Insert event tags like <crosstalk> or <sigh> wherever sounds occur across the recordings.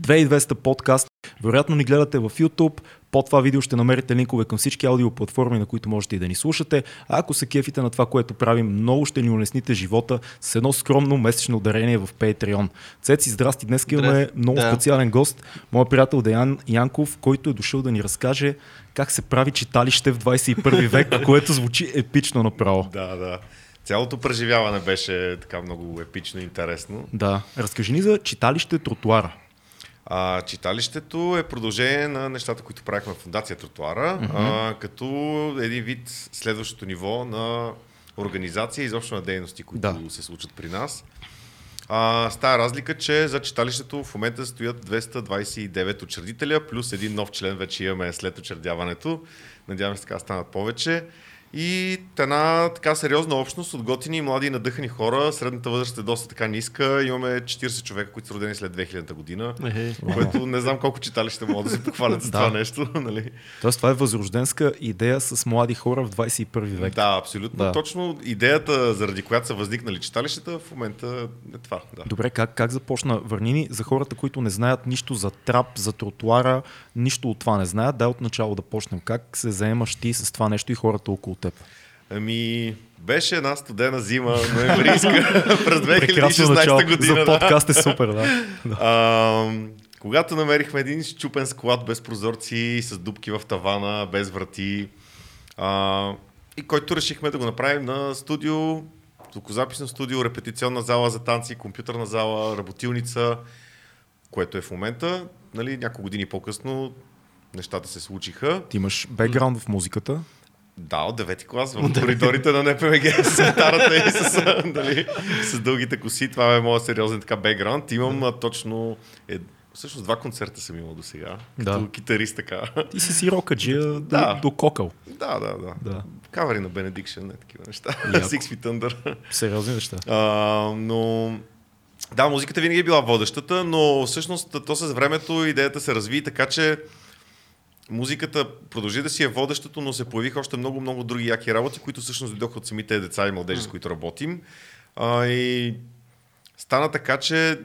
2200 подкаст. Вероятно ни гледате в YouTube. Под това видео ще намерите линкове към всички аудиоплатформи, на които можете и да ни слушате. А ако се кефите на това, което правим, много ще ни улесните живота с едно скромно месечно ударение в Patreon. Цеци, здрасти! Днес имаме много Да. специален гост, моят приятел Деян Янков, който е дошъл да ни разкаже как се прави читалище в 21 век, <laughs> което звучи епично направо. Да, да. Цялото преживяване беше така много епично и интересно. Да, разкажи ни за читалище тротуара. А, читалището е продължение на нещата, които правихме в Фундация Тротуара, mm-hmm. а, като един вид следващото ниво на организация и изобщо на дейности, които Да. се случват при нас. А, с тази разлика, че за читалището в момента стоят 229 учредителя, плюс един нов член вече имаме след учредяването. Надявам се така станат повече. И една така сериозна общност от готини и млади и надъхани хора. Средната възраст е доста така ниска. Имаме 40 човека, които са родени след 2000 година. Ехе. Което не знам колко читалища могат да се похвалят за <laughs> Да. това нещо. <laughs> Нали? Тоест това е възрожденска идея с млади хора в 21 век. Да, абсолютно. Да. Да. Точно идеята, заради която са възникнали читалищата, в момента е това. Да. Добре, как, как започна Върнини? За хората, които не знаят нищо за трап, за тротуара, нищо от това не знаят, дай от начало да почнем. Как се заемаш ти с това нещо и хората около теб? Ами, беше една студена зима, ноемврийска, <laughs> през Прекрасно начало 2016 година. за да. подкаст е супер, да. <laughs> А, когато намерихме един щупен склад без прозорци, с дупки в тавана, без врати, а, и който решихме да го направим на студио, звукозаписно студио, репетиционна зала за танци, компютърна зала, работилница, което е в момента. Нали, няколко години по-късно нещата се случиха. Ти имаш бекграунд в музиката. Да, от девети клас, в коридорите на НПМГ с гитарата и с, нали, с дългите коси. Това е моят сериозен така бекграунд. Имам а, точно... Е, всъщност два концерта съм имал до сега. Като Да. китарист така. Ти си си рокаджия до, Да. до кокъл. да, да, да. Да. Кавари на Benediction, не такива неща. Яко. <laughs> Six Feet Under. Сериозни неща. А, но да, музиката винаги е била водещата, но всъщност то с времето идеята се разви така, че музиката продължи да си е водещото, но се появиха още много-много други яки работи, които всъщност дойдоха от самите деца и младежи, с които работим. А, и стана така, че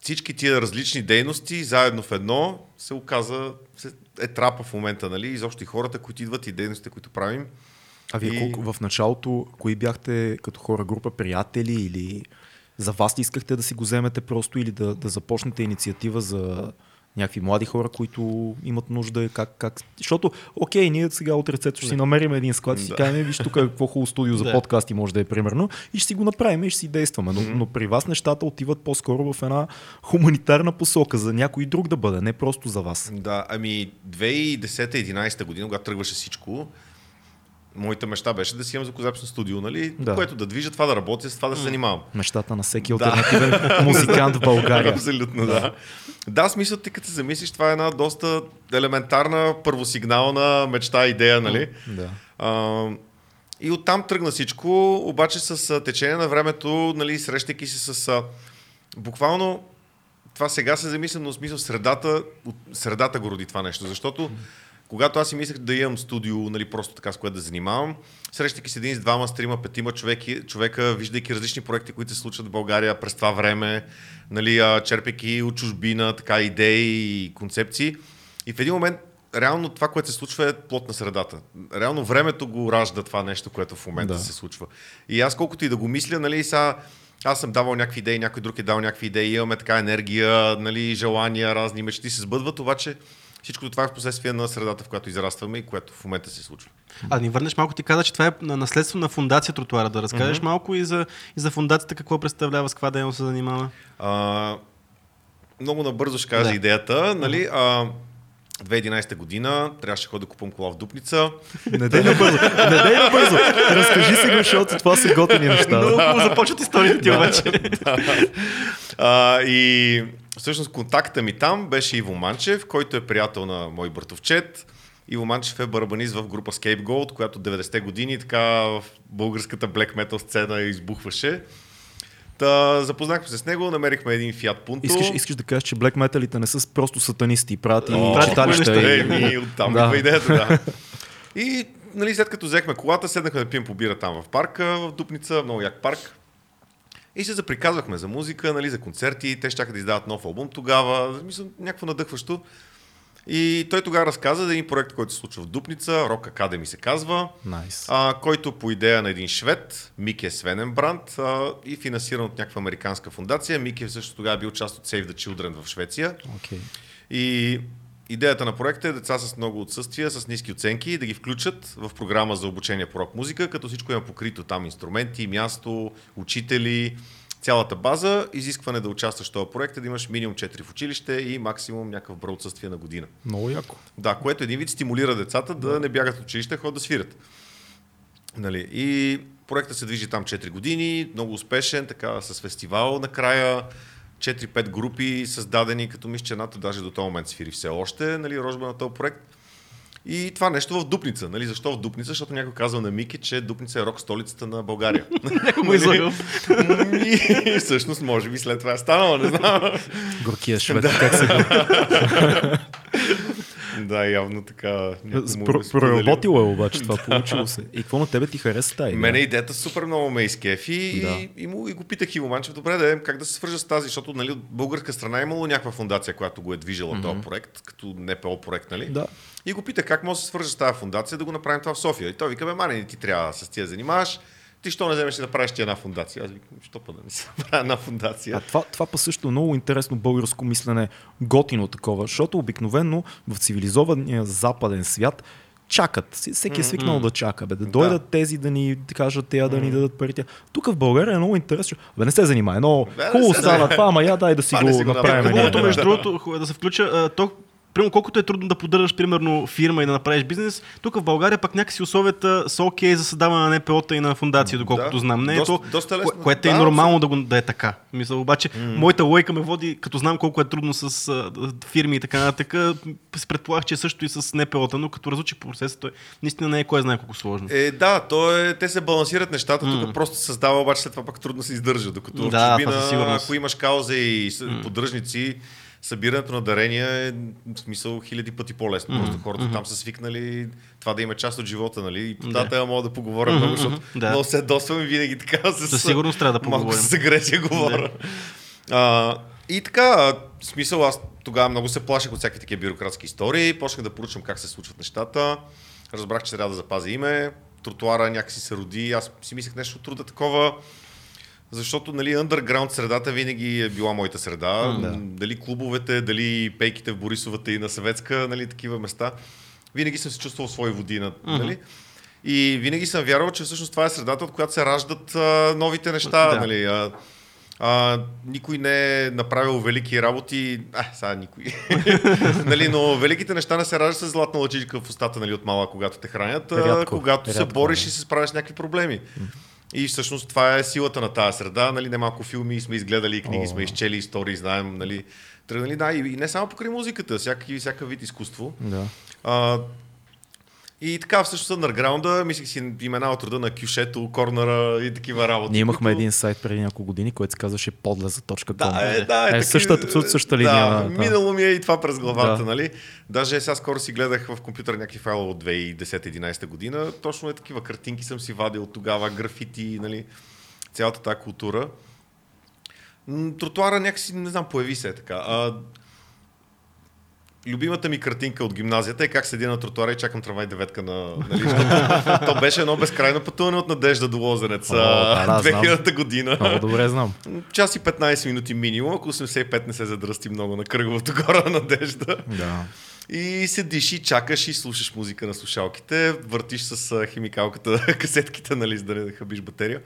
всички тия различни дейности заедно в едно се оказа, се- е трапа в момента, нали? Изобщо и хората, които идват и дейностите, които правим. А вие И- колко, в началото, кои бяхте като хора, група приятели или за вас искахте да си го вземете просто или да, да започнете инициатива за някакви млади хора, които имат нужда, как, как... Защото, окей, ние сега от рецето ще си намерим един склад и си Да. кажем, виж тук какво хубаво студио за Да. подкасти може да е примерно и ще си го направим и ще си действаме. Но, но при вас нещата отиват по-скоро в една хуманитарна посока, за някой друг да бъде, не просто за вас. Да, ами 2010-2011 година, когато тръгваше всичко, моята мечта беше да си имам звукозаписно студио, нали? Да. Да. Което да движа, това да работя, с това да се занимавам. Мечтата на всеки Да. альтернативен <laughs> музикант в България. Абсолютно, да. да. Да, смисъл, ти като се замислиш, това е една доста елементарна, първосигнална мечта, идея, нали? Да. А, и оттам тръгна всичко, обаче с течение на времето, нали, срещайки се с... Буквално, това сега се замислям, но в смисъл средата, средата го роди това нещо, защото когато аз си мислех да имам студио, нали, просто така с което да занимавам, срещайки се един с двама, с трима, петима човеки, човека, виждайки различни проекти, които се случват в България през това време, нали, черпейки от чужбина, така идеи и концепции. И в един момент реално това, което се случва е плод на средата. Реално времето го ражда това нещо, което в момента да. се случва. И аз колкото и да го мисля, нали, сега аз съм давал някакви идеи, някой друг е дал някакви идеи, имаме така енергия, нали, желания, разни мечти се сбъдват, обаче всичко това е в последствие на средата, в която израстваме и което в момента се случва. А да ни върнеш малко, ти каза, че това е на- наследство на фундация Тротуара. Да разкажеш mm-hmm. малко и за, и за фундацията какво представлява, с каква дейност се занимава. А, много набързо ще кажа Да. идеята. Нали, а, 2011 година трябваше да ходя да купувам кола в Дупница. Не дей набързо, не дей набързо. Разкажи сега, защото това са готини неща. Много започват историите ти обаче. <laughs> А, и всъщност контакта ми там беше Иво Манчев, който е приятел на мой братовчет. Иво Манчев е барабанист в група Scapegoat, която 90-те години така в българската black metal сцена избухваше. Та, запознахме се с него, намерихме един Fiat Punto. Искаш, искаш да кажеш, че блек металите не са просто сатанисти, правят и О, читалища. хубави И... Е, ми, оттам Да. идеята, да. И нали, след като взехме колата, седнахме да пием по бира там в парка, в Дупница, много як парк. И се заприказвахме за музика, нали, за концерти, те ще да издават нов албум тогава, мисля, някакво надъхващо. И той тогава разказа за един проект, който се случва в Дупница, Rock Academy се казва, Nice. а, който по идея на един швед, Мике Свененбранд, а, и финансиран от някаква американска фундация. Мике също тогава бил част от Save the Children в Швеция. Okay. И идеята на проекта е деца с много отсъствия, с ниски оценки, да ги включат в програма за обучение по рок музика, като всичко има покрито там инструменти, място, учители, цялата база. Изискване да участваш в този проект е да имаш минимум 4 в училище и максимум някакъв брой отсъствие на година. Много яко. Да, което един вид стимулира децата да не бягат от училище, ходят да свирят. Нали? И проектът се движи там 4 години, много успешен, така с фестивал накрая. 4-5 групи създадени, като мисля, че едната даже до този момент свири все още, нали, рожба на този проект. И това нещо в Дупница. Нали? Защо в Дупница? Защото някой казва на Мики, че Дупница е рок столицата на България. <laughs> Някой му е излагал. И всъщност, може би след това е станало, не знам. Горкия <laughs> швед, как се <laughs> Да, явно така. му е. Проработило е обаче това, <laughs> получило се. И какво на тебе ти хареса тази? Мене идеята супер много ме изкефи Да. и, и, му, и го питах Иво Манчев, добре да е, как да се свържа с тази, защото нали, от българска страна е имало някаква фундация, която го е движила mm-hmm. този проект, като НПО проект, нали? Да. И го питах как може да се свържа с тази фундация да го направим това в София. И той вика, бе, Мани, ти трябва с тия занимаваш. Ти що не вземеш да правиш ти една фундация? Аз викам, що па да не се направя една фундация? А това, това па също е много интересно българско мислене, готино такова, защото обикновено в цивилизования западен свят чакат. Всеки е свикнал да чака. Бе, да дойдат тези да ни кажат, тея да ни дадат парите. Тук в България е много интересно. Бе, не се занимай, но хубаво занимай. това, ама я дай да си Това го направим. Хубавото, между Да. другото, е да се включа, то, примерно, колкото е трудно да поддържаш, примерно, фирма и да направиш бизнес, тук в България пък някакси условията са окей за създаване на НПО-та и на фундации, доколкото Да, знам. Не е доста- то, доста лесно. кое- което е Да, нормално да, го, да е така. Мисля, обаче, моята лойка ме води, като знам колко е трудно с а, фирми и така нататък, предполагах, че е също и с НПО-та, но като разучих процеса, той наистина не е кой знае колко сложно. Е, да, то е, те се балансират нещата, тук просто създава, обаче след това пък трудно се издържа. Докато в Да, това чужбина, ако имаш кауза и поддръжници, събирането на дарения е в смисъл хиляди пъти по-лесно. Просто хората там са свикнали това да има част от живота, нали? И по тази тема мога да поговоря много, защото Да. много се досвам и винаги така <laughs> с... Със сигурност трябва да Малко поговорим. с агресия говоря. А, и така, в смисъл аз тогава много се плашех от всякакви такива бюрократски истории, почнах да поручвам как се случват нещата, разбрах, че трябва да запазя име, тротуара някакси се роди, аз си мислех нещо от труда такова, защото нали, underground средата винаги е била моята среда. да. Дали клубовете, дали пейките в Борисовата и на Съветска, нали, такива места. Винаги съм се чувствал свои води. Нали? И винаги съм вярвал, че всъщност това е средата, от която се раждат а, новите неща. Да. Нали? А, а, никой не е направил велики работи. А, сега никой. <laughs> нали, но великите неща не се раждат с златна лъчичка в устата нали, от мала, когато те хранят, а, Рядко, когато се рядко, бориш да. и се справяш с някакви проблеми. И всъщност това е силата на тази среда. Нали, немалко филми сме изгледали, книги сме изчели, истории знаем. Нали, тръгнали, да, и, и не само покрай музиката, всякакви, всякакъв вид изкуство. Да. А, и така, всъщност underground мислих си имена от рода на Кюшето, Корнера и такива работи. Ние имахме които- един сайт преди няколко години, който се казваше подлеза.com. Да, е, да, е, е таки- същата, абсолютно същата линия. Да, да. минало ми е и това през главата, Да. нали? Даже сега скоро си гледах в компютър някакви файлове от 2010-2011 година. Точно е такива картинки съм си вадил тогава, графити, нали? Цялата тази култура. Тротуара някакси, не знам, появи се е така. А, любимата ми картинка от гимназията е как седя на тротуара и чакам трамвай деветка на, защото <laughs> то беше едно безкрайно пътуване от Надежда до Лозенец. О, да, да, знам. 2000 година. Много добре знам. Час и 15 минути минимум, ако 85 не се задръсти много на кръговото гора на <laughs> Надежда. Да. И седиш и чакаш и слушаш музика на слушалките, въртиш с химикалката <laughs> касетките, нали, за да не хабиш батерия.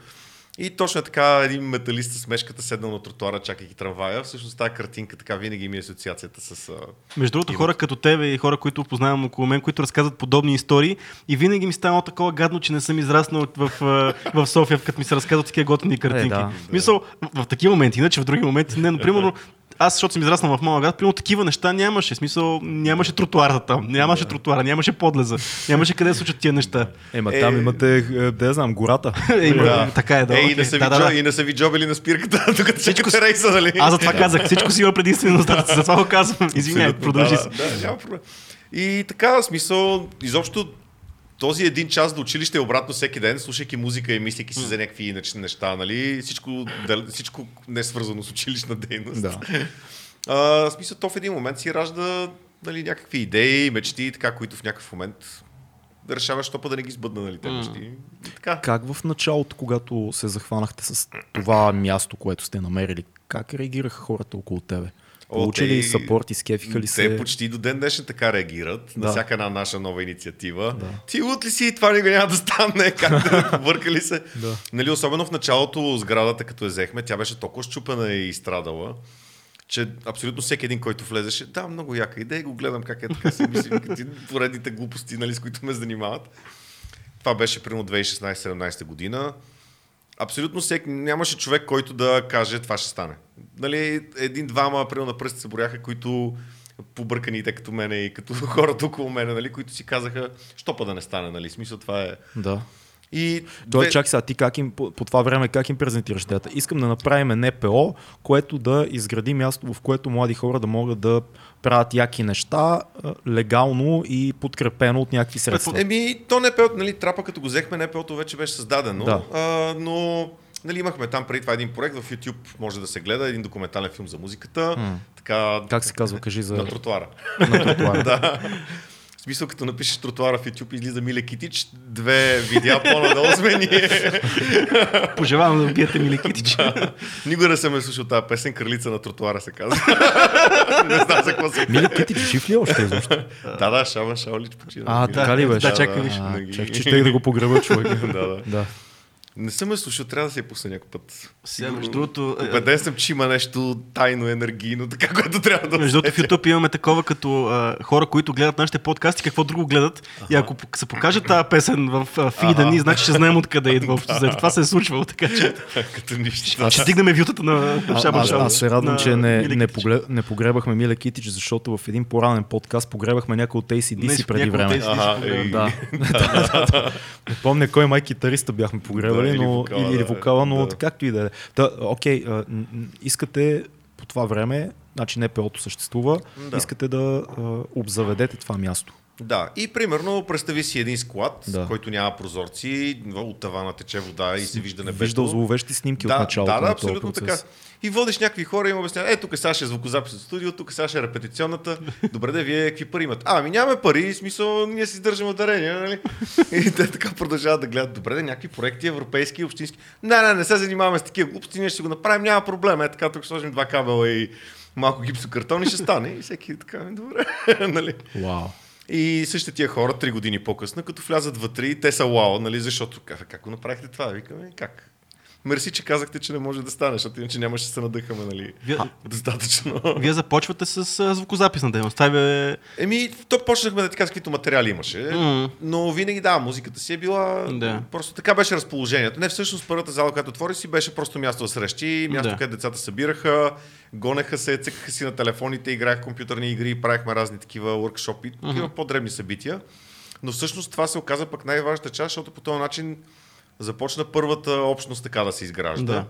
И точно е така един металист с мешката седнал на тротуара, чакайки трамвая. Всъщност тази картинка така винаги ми е асоциацията с... Между другото, Имат. хора като тебе и хора, които познавам около мен, които разказват подобни истории и винаги ми става такова гадно, че не съм израснал в, в, в София, като ми се разказват такива готини картинки. да. Мисъл, в, в такива моменти, иначе в други моменти не, но примерно аз, защото съм израснал в малък град, примерно такива неща нямаше. Смисъл, нямаше тротуара там, нямаше тротуара, нямаше подлеза, нямаше къде да случат тия неща. Ема Е. там имате, е, да знам, гората. <laughs> Е, има, Да. Така е, да. е, и, не са ви да, да, джо, да. и не са ви джобили на спирката, <laughs> докато всичко се рейса, нали? Аз затова казах, всичко си има предимственост, да, затова го казвам. Извинявай, продължи да, си. Да, да, няма проблем. И така, в смисъл, изобщо този един час до училище обратно всеки ден, слушайки музика и мислейки си за някакви иначе неща, нали? Всичко, да, всичко не е свързано с училищна дейност. Да. А, в смисъл, то в един момент си ражда нали, някакви идеи, мечти, така, които в някакъв момент да решаваш, що па да не ги сбъдна, нали, те мечти. И така. Как в началото, когато се захванахте с това място, което сте намерили, как реагираха хората около тебе? Получили те- ли сапорт, изкефиха ли Те се? почти до ден днешен така реагират Да. на всяка една наша нова инициатива. Да. Ти лут ли си, това никога няма да стане, <laughs> как да <laughs> въркали се. Да. Нали, особено в началото сградата, като я взехме, тя беше толкова щупена и страдала, че абсолютно всеки един, който влезеше, да, много яка идея, го гледам как е така си мислим, поредните глупости, нали, с които ме занимават. Това беше примерно 2016-17 година. Абсолютно всеки, нямаше човек, който да каже това ще стане. Нали, един-двама, примерно на пръсти се боряха, които побърканите като мене и като <laughs> хората около мене, нали, които си казаха, що па да не стане, нали, смисъл това е. Да. И Той, чак сега, ти как им, по, по това време как им презентираш тията? Искам да направим НПО, което да изгради място, в което млади хора да могат да правят яки неща, легално и подкрепено от някакви средства. Еми, то НПО, нали, трапа като го взехме, НПО-то вече беше създадено, Да. а, но нали, имахме там преди това един проект в YouTube, може да се гледа, един документален филм за музиката, М. така, Как се казва, кажи за на тротуара. на тротуара. <laughs> да. Смисъл, като напишеш тротуара в YouTube, излиза Миле Китич, две видеа по-надолу сме ние. <laughs> Пожелавам да убиете Мили Китич. Никога не съм е слушал тази песен, Кралица на тротуара се казва. <laughs> не знам за какво се Мили Китич, жив ли е още изобщо? <laughs> Да, да, Шабан Шаолич почина. А, така ли беше? Да, чакай, виж. Чак, че да го погреба човек. да, да. Да. Не съм е слушал, трябва да се я пусна някой път. Сега, между другото, е, Убеден съм, че има нещо тайно, енергийно, така, което трябва да Между другото, в. YouTube имаме такова като а, хора, които гледат нашите подкасти, какво друго гледат. И ако се покаже тази песен в а, фида ни, значи ще знаем откъде идва. взето. Това се е случвало, така че <laughs> Като нищо. ще стигнем вютата на А, <laughs> Шабан аз, се радвам, на че не, Мили не, поглед, не погребахме Миле Китич, защото в един по-ранен подкаст погребахме някой от ACDC преди време. Ага. Да. <laughs> да, да, да. Не помня кой май китариста бяхме погребали, Да, или но, вокала, или, или вокала, но Да. както и да е. Та, окей, а, искате по това време, значи НПО-то съществува, Да. искате да а, обзаведете това място. Да, и примерно представи си един склад, Да. който няма прозорци, от тавана тече вода и се вижда небето. Виждал зловещи снимки да, от началото да, да, на абсолютно процес. така. И водиш някакви хора и им обясняват, е, тук е звукозапис от студио, тук е репетиционната. Добре, да, вие какви пари имате? А, ами нямаме пари, смисъл, ние си държаме дарения, нали? И те така продължават да гледат. Добре, да, някакви проекти, европейски, общински. Не, не, не се занимаваме с такива глупости, ние ще го направим, няма проблем. Е, така, тук сложим два кабела и малко гипсокартон и ще стане. И всеки така, добре, <laughs> нали? Вау. И същите тия хора, три години по-късно, като влязат вътре и те са вау, нали, защото как, как го направихте това? Викаме, как? Мерси, че казахте, че не може да стане, защото иначе нямаше да се надъхаме, нали, Вие, <laughs> достатъчно. вие започвате с а, звукозаписна дейност. Това е... Еми, то почнахме да така с каквито материали имаше, М. но винаги да, музиката си е била, Да. просто така беше разположението. Не, всъщност първата зала, която отвори си, беше просто място за срещи, място, Да. където децата събираха, гонеха се, цъкаха си на телефоните, играеха компютърни игри, правихме разни такива workshop такива по-дребни събития. Но всъщност това се оказа пък най-важната част, защото по този начин започна първата общност така да се изгражда. Да.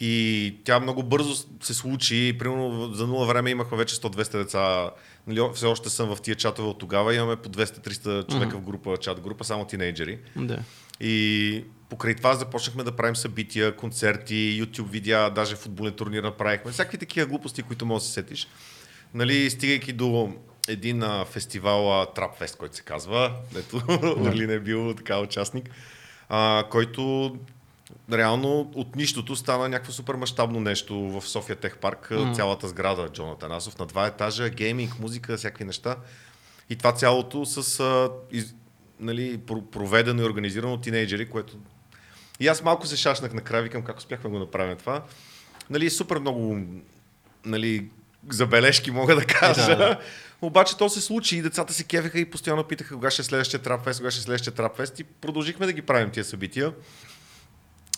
И тя много бързо се случи. Примерно за нула време имахме вече 100-200 деца. Нали, все още съм в тия чатове от тогава. Имаме по 200-300 човека в група, чат група, само тинейджери. Да. И покрай това започнахме да правим събития, концерти, YouTube видеа, даже футболен турнир направихме. Всякакви такива глупости, които можеш да се сетиш. Нали, стигайки до един а, фестивал Trap Fest, който се казва. Ето, Орлин <laughs> е бил така участник, а, който реално от нищото стана някакво супер мащабно нещо в София Тех Парк, mm. цялата сграда Джон Атанасов на два етажа, гейминг, музика, всякакви неща. И това цялото с а, из, нали, про- проведено и организирано от тинейджери, което... И аз малко се шашнах накрая, викам как успяхме го направим това. Нали, супер много нали, забележки мога да кажа. Да, да. Обаче то се случи и децата се кевеха и постоянно питаха кога ще е следващия трапфест, кога ще е следващия трапфест и продължихме да ги правим тия събития.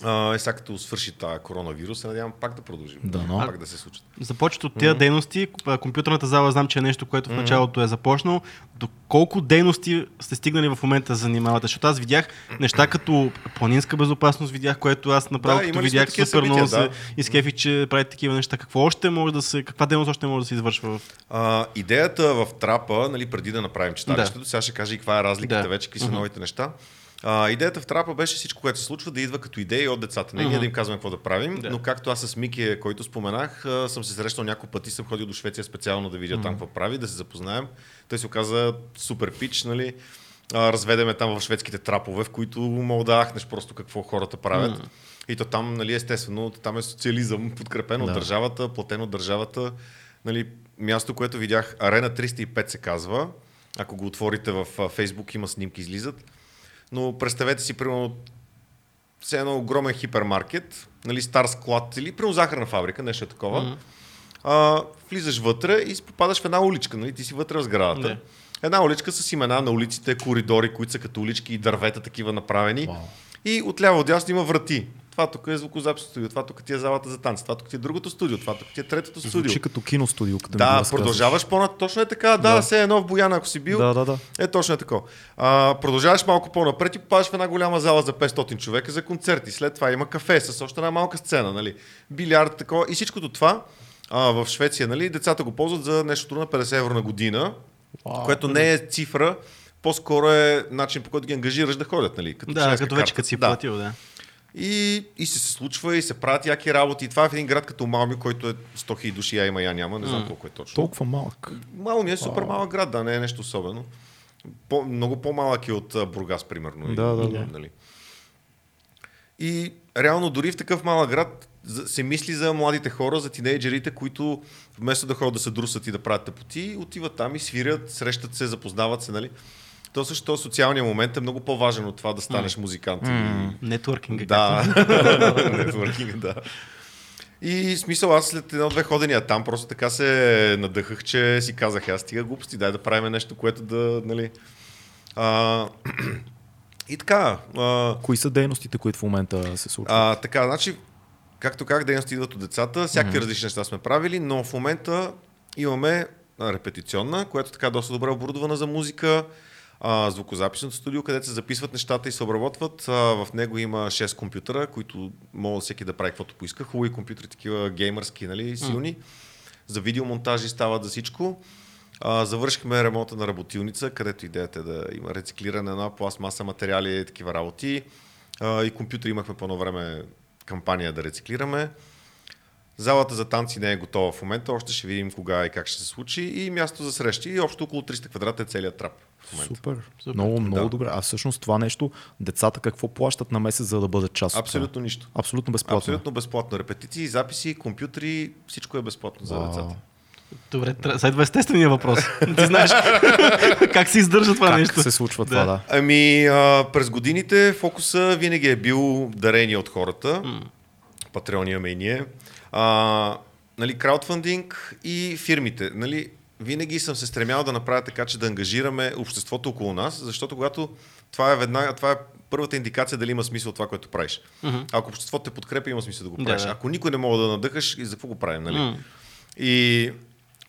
Е, сега като свърши тази коронавирус, се надявам пак да продължим. Да, но. Пак да се случат. Започват от тези mm-hmm. дейности. Компютърната зала знам, че е нещо, което в началото е започнало. До колко дейности сте стигнали в момента да занимавате? Защото аз видях неща като планинска безопасност, видях, което аз направо Да, като видях супер много се изкефих, че правите такива неща. Какво още може да се, каква дейност още може да се извършва в А, идеята в трапа, нали, преди да направим читалището, сега ще кажа и каква е разликата Да. вече, какви са новите неща. А, идеята в трапа беше всичко, което се случва, да идва като идеи от децата. Не ние да им казваме какво да правим, Да. но както аз с Мики, който споменах, съм се срещал няколко пъти, съм ходил до Швеция специално да видя там какво прави, да се запознаем. Той се оказа супер пич, нали. А, разведеме там в шведските трапове, в които мога да ахнеш просто какво хората правят. И то там, нали, естествено, там е социализъм, <laughs> подкрепен от Да. държавата, платен от държавата. Нали, място, което видях, Арена 305 се казва. Ако го отворите в Фейсбук, има снимки, излизат. Но представете си, примерно, все едно огромен хипермаркет, нали, стар склад или примерно захарна фабрика, нещо е такова. Мгм. А, влизаш вътре и попадаш в една уличка, нали, ти си вътре в сградата. Да. Една уличка с имена на улиците, коридори, които са като улички и дървета такива направени. Вау. И отляво отдясно има врати. Това тук е звукозаписно студио, това тук ти е залата за танци, това тук ти е другото студио, това тук ти е третото студио. Звучи като киностудио. Като ми Да, продължаваш по-напред. Точно е така. Да, Да. да. все едно в Бояна, ако си бил. Да, да, да. Е, точно е такова. А, продължаваш малко по-напред и попадаш в една голяма зала за 500 човека за концерти. След това има кафе с още една малка сцена, нали? Билярд, такова. И всичкото това а, в Швеция, нали? Децата го ползват за нещо на 50 евро на година, Вау. което не е цифра, по-скоро е начин по който ги ангажираш да ходят, нали? Като Да, като вече като си платил, да. И, и се, случва и се правят яки работи. И това е в един град като Малми, който е 100 000 души, я има, я няма, не знам М. колко е точно. Толкова малък. Малми е супер малък град, да, не е нещо особено. По, много по-малък е от Бургас, примерно. Да, да, да. Нали. И реално дори в такъв малък град се мисли за младите хора, за тинейджерите, които вместо да ходят да се друсат и да правят тъпоти, отиват там и свирят, срещат се, запознават се, нали? То също този социалният момент е много по-важен от това да станеш музикант. или- Нетворкинга. да, <laughs> нетворкинг, да. И смисъл, аз след едно-две ходения там просто така се надъхах, че си казах, аз стига глупости, дай да правим нещо, което да, нали... А, <clears throat> и така, а, Кои са дейностите, които в момента се случват? а, така, значи, както как дейности идват от децата, всякакви mm-hmm. различни неща сме правили, но в момента имаме репетиционна, която така е доста добре оборудвана за музика, а, звукозаписното студио, където се записват нещата и се обработват. А, в него има 6 компютъра, които могат всеки да прави каквото поиска. Хубави компютри, такива геймърски, нали, силни. Mm. За видеомонтажи стават за всичко. А, завършихме ремонта на работилница, където идеята е да има рециклиране на пластмаса, материали и такива работи. А, и компютър имахме по едно време кампания да рециклираме. Залата за танци не е готова в момента, още ще видим кога и как ще се случи. И място за срещи. И общо около 300 квадрата е целият трап в момента. Супер. Супер. Много, много Да. добре. А всъщност това нещо, децата какво плащат на месец, за да бъдат част от Абсолютно нищо. Абсолютно безплатно. Абсолютно безплатно. Репетиции, записи, компютри, всичко е безплатно за децата. Добре, следва естествения въпрос. <laughs> Ти знаеш <laughs> как се издържа това Как нещо. се случва това, да. Ами, а, през годините фокуса винаги е бил дарение от хората. Патреон имаме и ние. А, нали, краудфандинг и фирмите. Нали, винаги съм се стремял да направя така, че да ангажираме обществото около нас, защото когато това е веднага, това е първата индикация дали има смисъл това, което правиш. Мгм. Ако обществото те подкрепя, има смисъл да го Да, правиш. да. Ако никой не мога да надъхаш, и за какво го правим, нали? М. И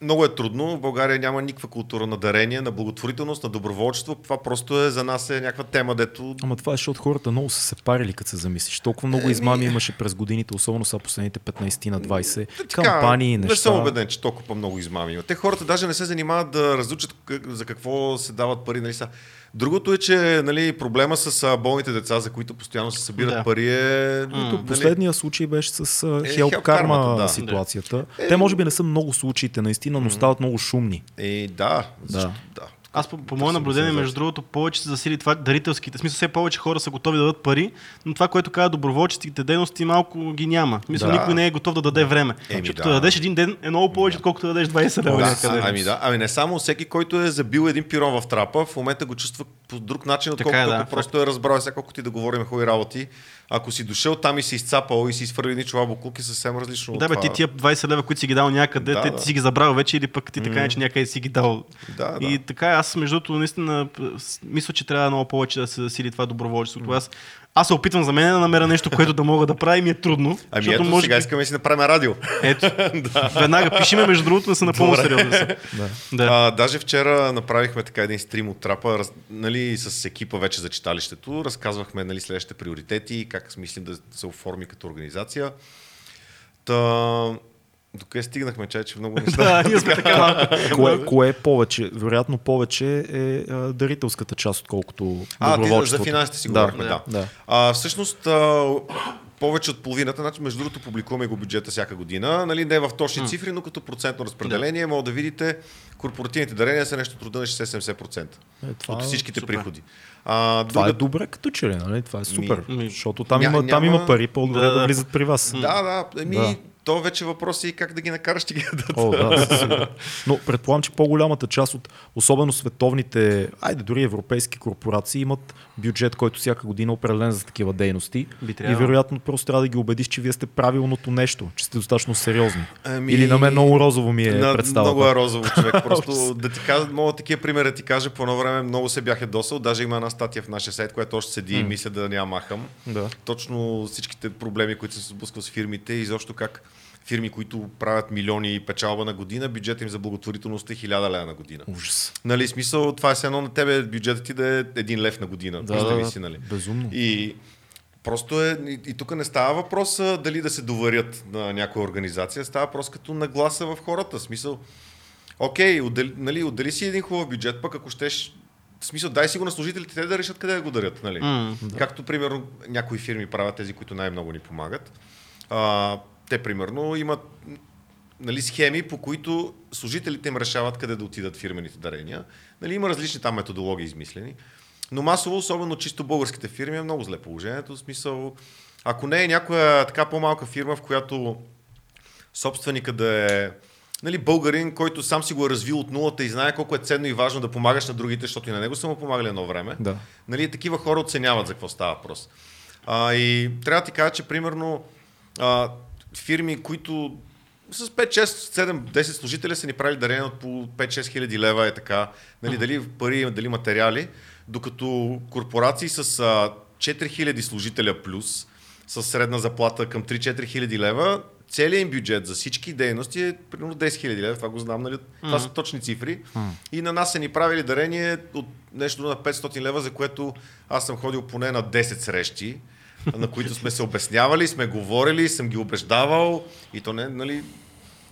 много е трудно. В България няма никаква култура на дарение, на благотворителност, на доброволчество. Това просто е за нас е някаква тема, дето Ама това е, защото хората много са се парили, като се замислиш. Толкова много измами имаше през годините, особено са последните 15 на 20. Така, кампании, неща. Не съм убеден, че толкова много измами има. Те хората даже не се занимават да разучат за какво се дават пари. Нали, са. Другото е, че нали, проблема с болните деца, за които постоянно се събират Да. пари е... Нали, Последния случай беше с uh, Е, Karma-та, да. ситуацията. Те може би не са много случаите, наистина, но стават много шумни. Е, да. Защо? да. Аз по, по мое наблюдение, между другото, повече се засили това дарителските. В смисъл, все повече хора са готови да дадат пари, но това, което казва доброволческите дейности, малко ги няма. В Мисля, Да. никой не е готов да даде време. Еми, Защото да. да дадеш един ден е много повече, отколкото да дадеш 20 лева. Да, ами да, ами не само всеки, който е забил един пирон в трапа, в момента го чувства по друг начин, Така отколкото е, да, просто е разбрал, сега колко ти да говорим хубави работи. Ако си дошъл там и си изцапал и си изфърли едни чула буклук, е съвсем различно Да, бе, това. ти тия 20 лева, които си ги дал някъде, Да, те да. ти си ги забрал вече или пък ти така че някъде си ги дал. Да, да. И така, аз между другото наистина мисля, че трябва много повече да се засили това доброволчество. Аз, Аз се опитвам за мен да намеря нещо, което да мога да правя и ми е трудно. Ами ето, може сега би- искаме да си направим радио. Ето, <laughs> веднага пишеме, между другото, да са напълно сериозни. са. Да. Да. А, даже вчера направихме така един стрим от трапа, раз, нали, с екипа вече за читалището. Разказвахме нали, следващите приоритети, как смислим да се оформи като организация. Та, докъде стигнахме, чай, че много <laughs> неща. Да, ние сме така малко. Кое, кое е повече? Вероятно повече е а, дарителската част, отколкото А, ти за, финансите си да, говорихме, да. да. А, всъщност, а, повече от половината, значи между другото публикуваме го бюджета всяка година, нали, не в точни цифри, но като процентно разпределение, може да видите корпоративните дарения са нещо труда на 60-70% Е, от всичките супер. приходи. А, това друга- е добре като че ли, нали? Това е супер. ми, защото там, ня- има, там няма- има пари, по-добре Да, да, да. влизат при вас. Да, да. Еми, Да. То вече въпрос е и как да ги накараш да ги <laughs> дадат. О, да. Но предполагам, че по-голямата част от, особено световните, айде дори европейски корпорации, имат бюджет, който всяка година е определен за такива дейности. Би И вероятно просто трябва да ги убедиш, че вие сте правилното нещо, че сте достатъчно сериозни. Ами, Или на мен много розово ми е На, представата. много е розово човек. <laughs> Просто да ти кажа, мога такива примери да ти кажа, по едно време много се бях ядосал. Даже има една статия в нашия сайт, която още седи и мисля да няма махам. Да. Точно всичките проблеми, които се сблъскал с фирмите и защо как фирми, които правят милиони печалба на година, бюджетът им за благотворителност е 1000 лева на година. Ужас. Нали, смисъл, това е все едно на тебе бюджетът ти да е един лев на година. Да, да, си, нали? безумно. И просто е, и, и тук не става въпрос а, дали да се доварят на някоя организация, става въпрос като нагласа в хората. В Смисъл, окей, отдели, нали, отдели си един хубав бюджет, пък ако щеш, в смисъл, дай си го на служителите, те да решат къде да го дарят. Нали? М, Както, примерно, някои фирми правят тези, които най-много ни помагат. А, те, примерно, имат нали, схеми, по които служителите им решават къде да отидат фирмените дарения. Нали, има различни там методологии измислени. Но масово, особено чисто българските фирми, е много зле положението. В смисъл, ако не е някоя така по-малка фирма, в която собственика да е нали, българин, който сам си го е развил от нулата и знае колко е ценно и важно да помагаш на другите, защото и на него са му помагали едно време. Да. Нали, такива хора оценяват за какво става въпрос. А, и трябва да ти кажа, че примерно а, фирми, които с 5, 6, 7, 10 служителя са ни правили дарения от по 5-6 хиляди лева е така, нали, дали пари, дали материали, докато корпорации с а, 4 хиляди служителя плюс, с средна заплата към 3-4 хиляди лева, целият им бюджет за всички дейности е примерно 10 хиляди лева, това го знам, нали? Това са точни цифри. И на нас са ни правили дарение от нещо на 500 лева, за което аз съм ходил поне на 10 срещи, на които сме се обяснявали, сме говорили, съм ги убеждавал и то не, нали...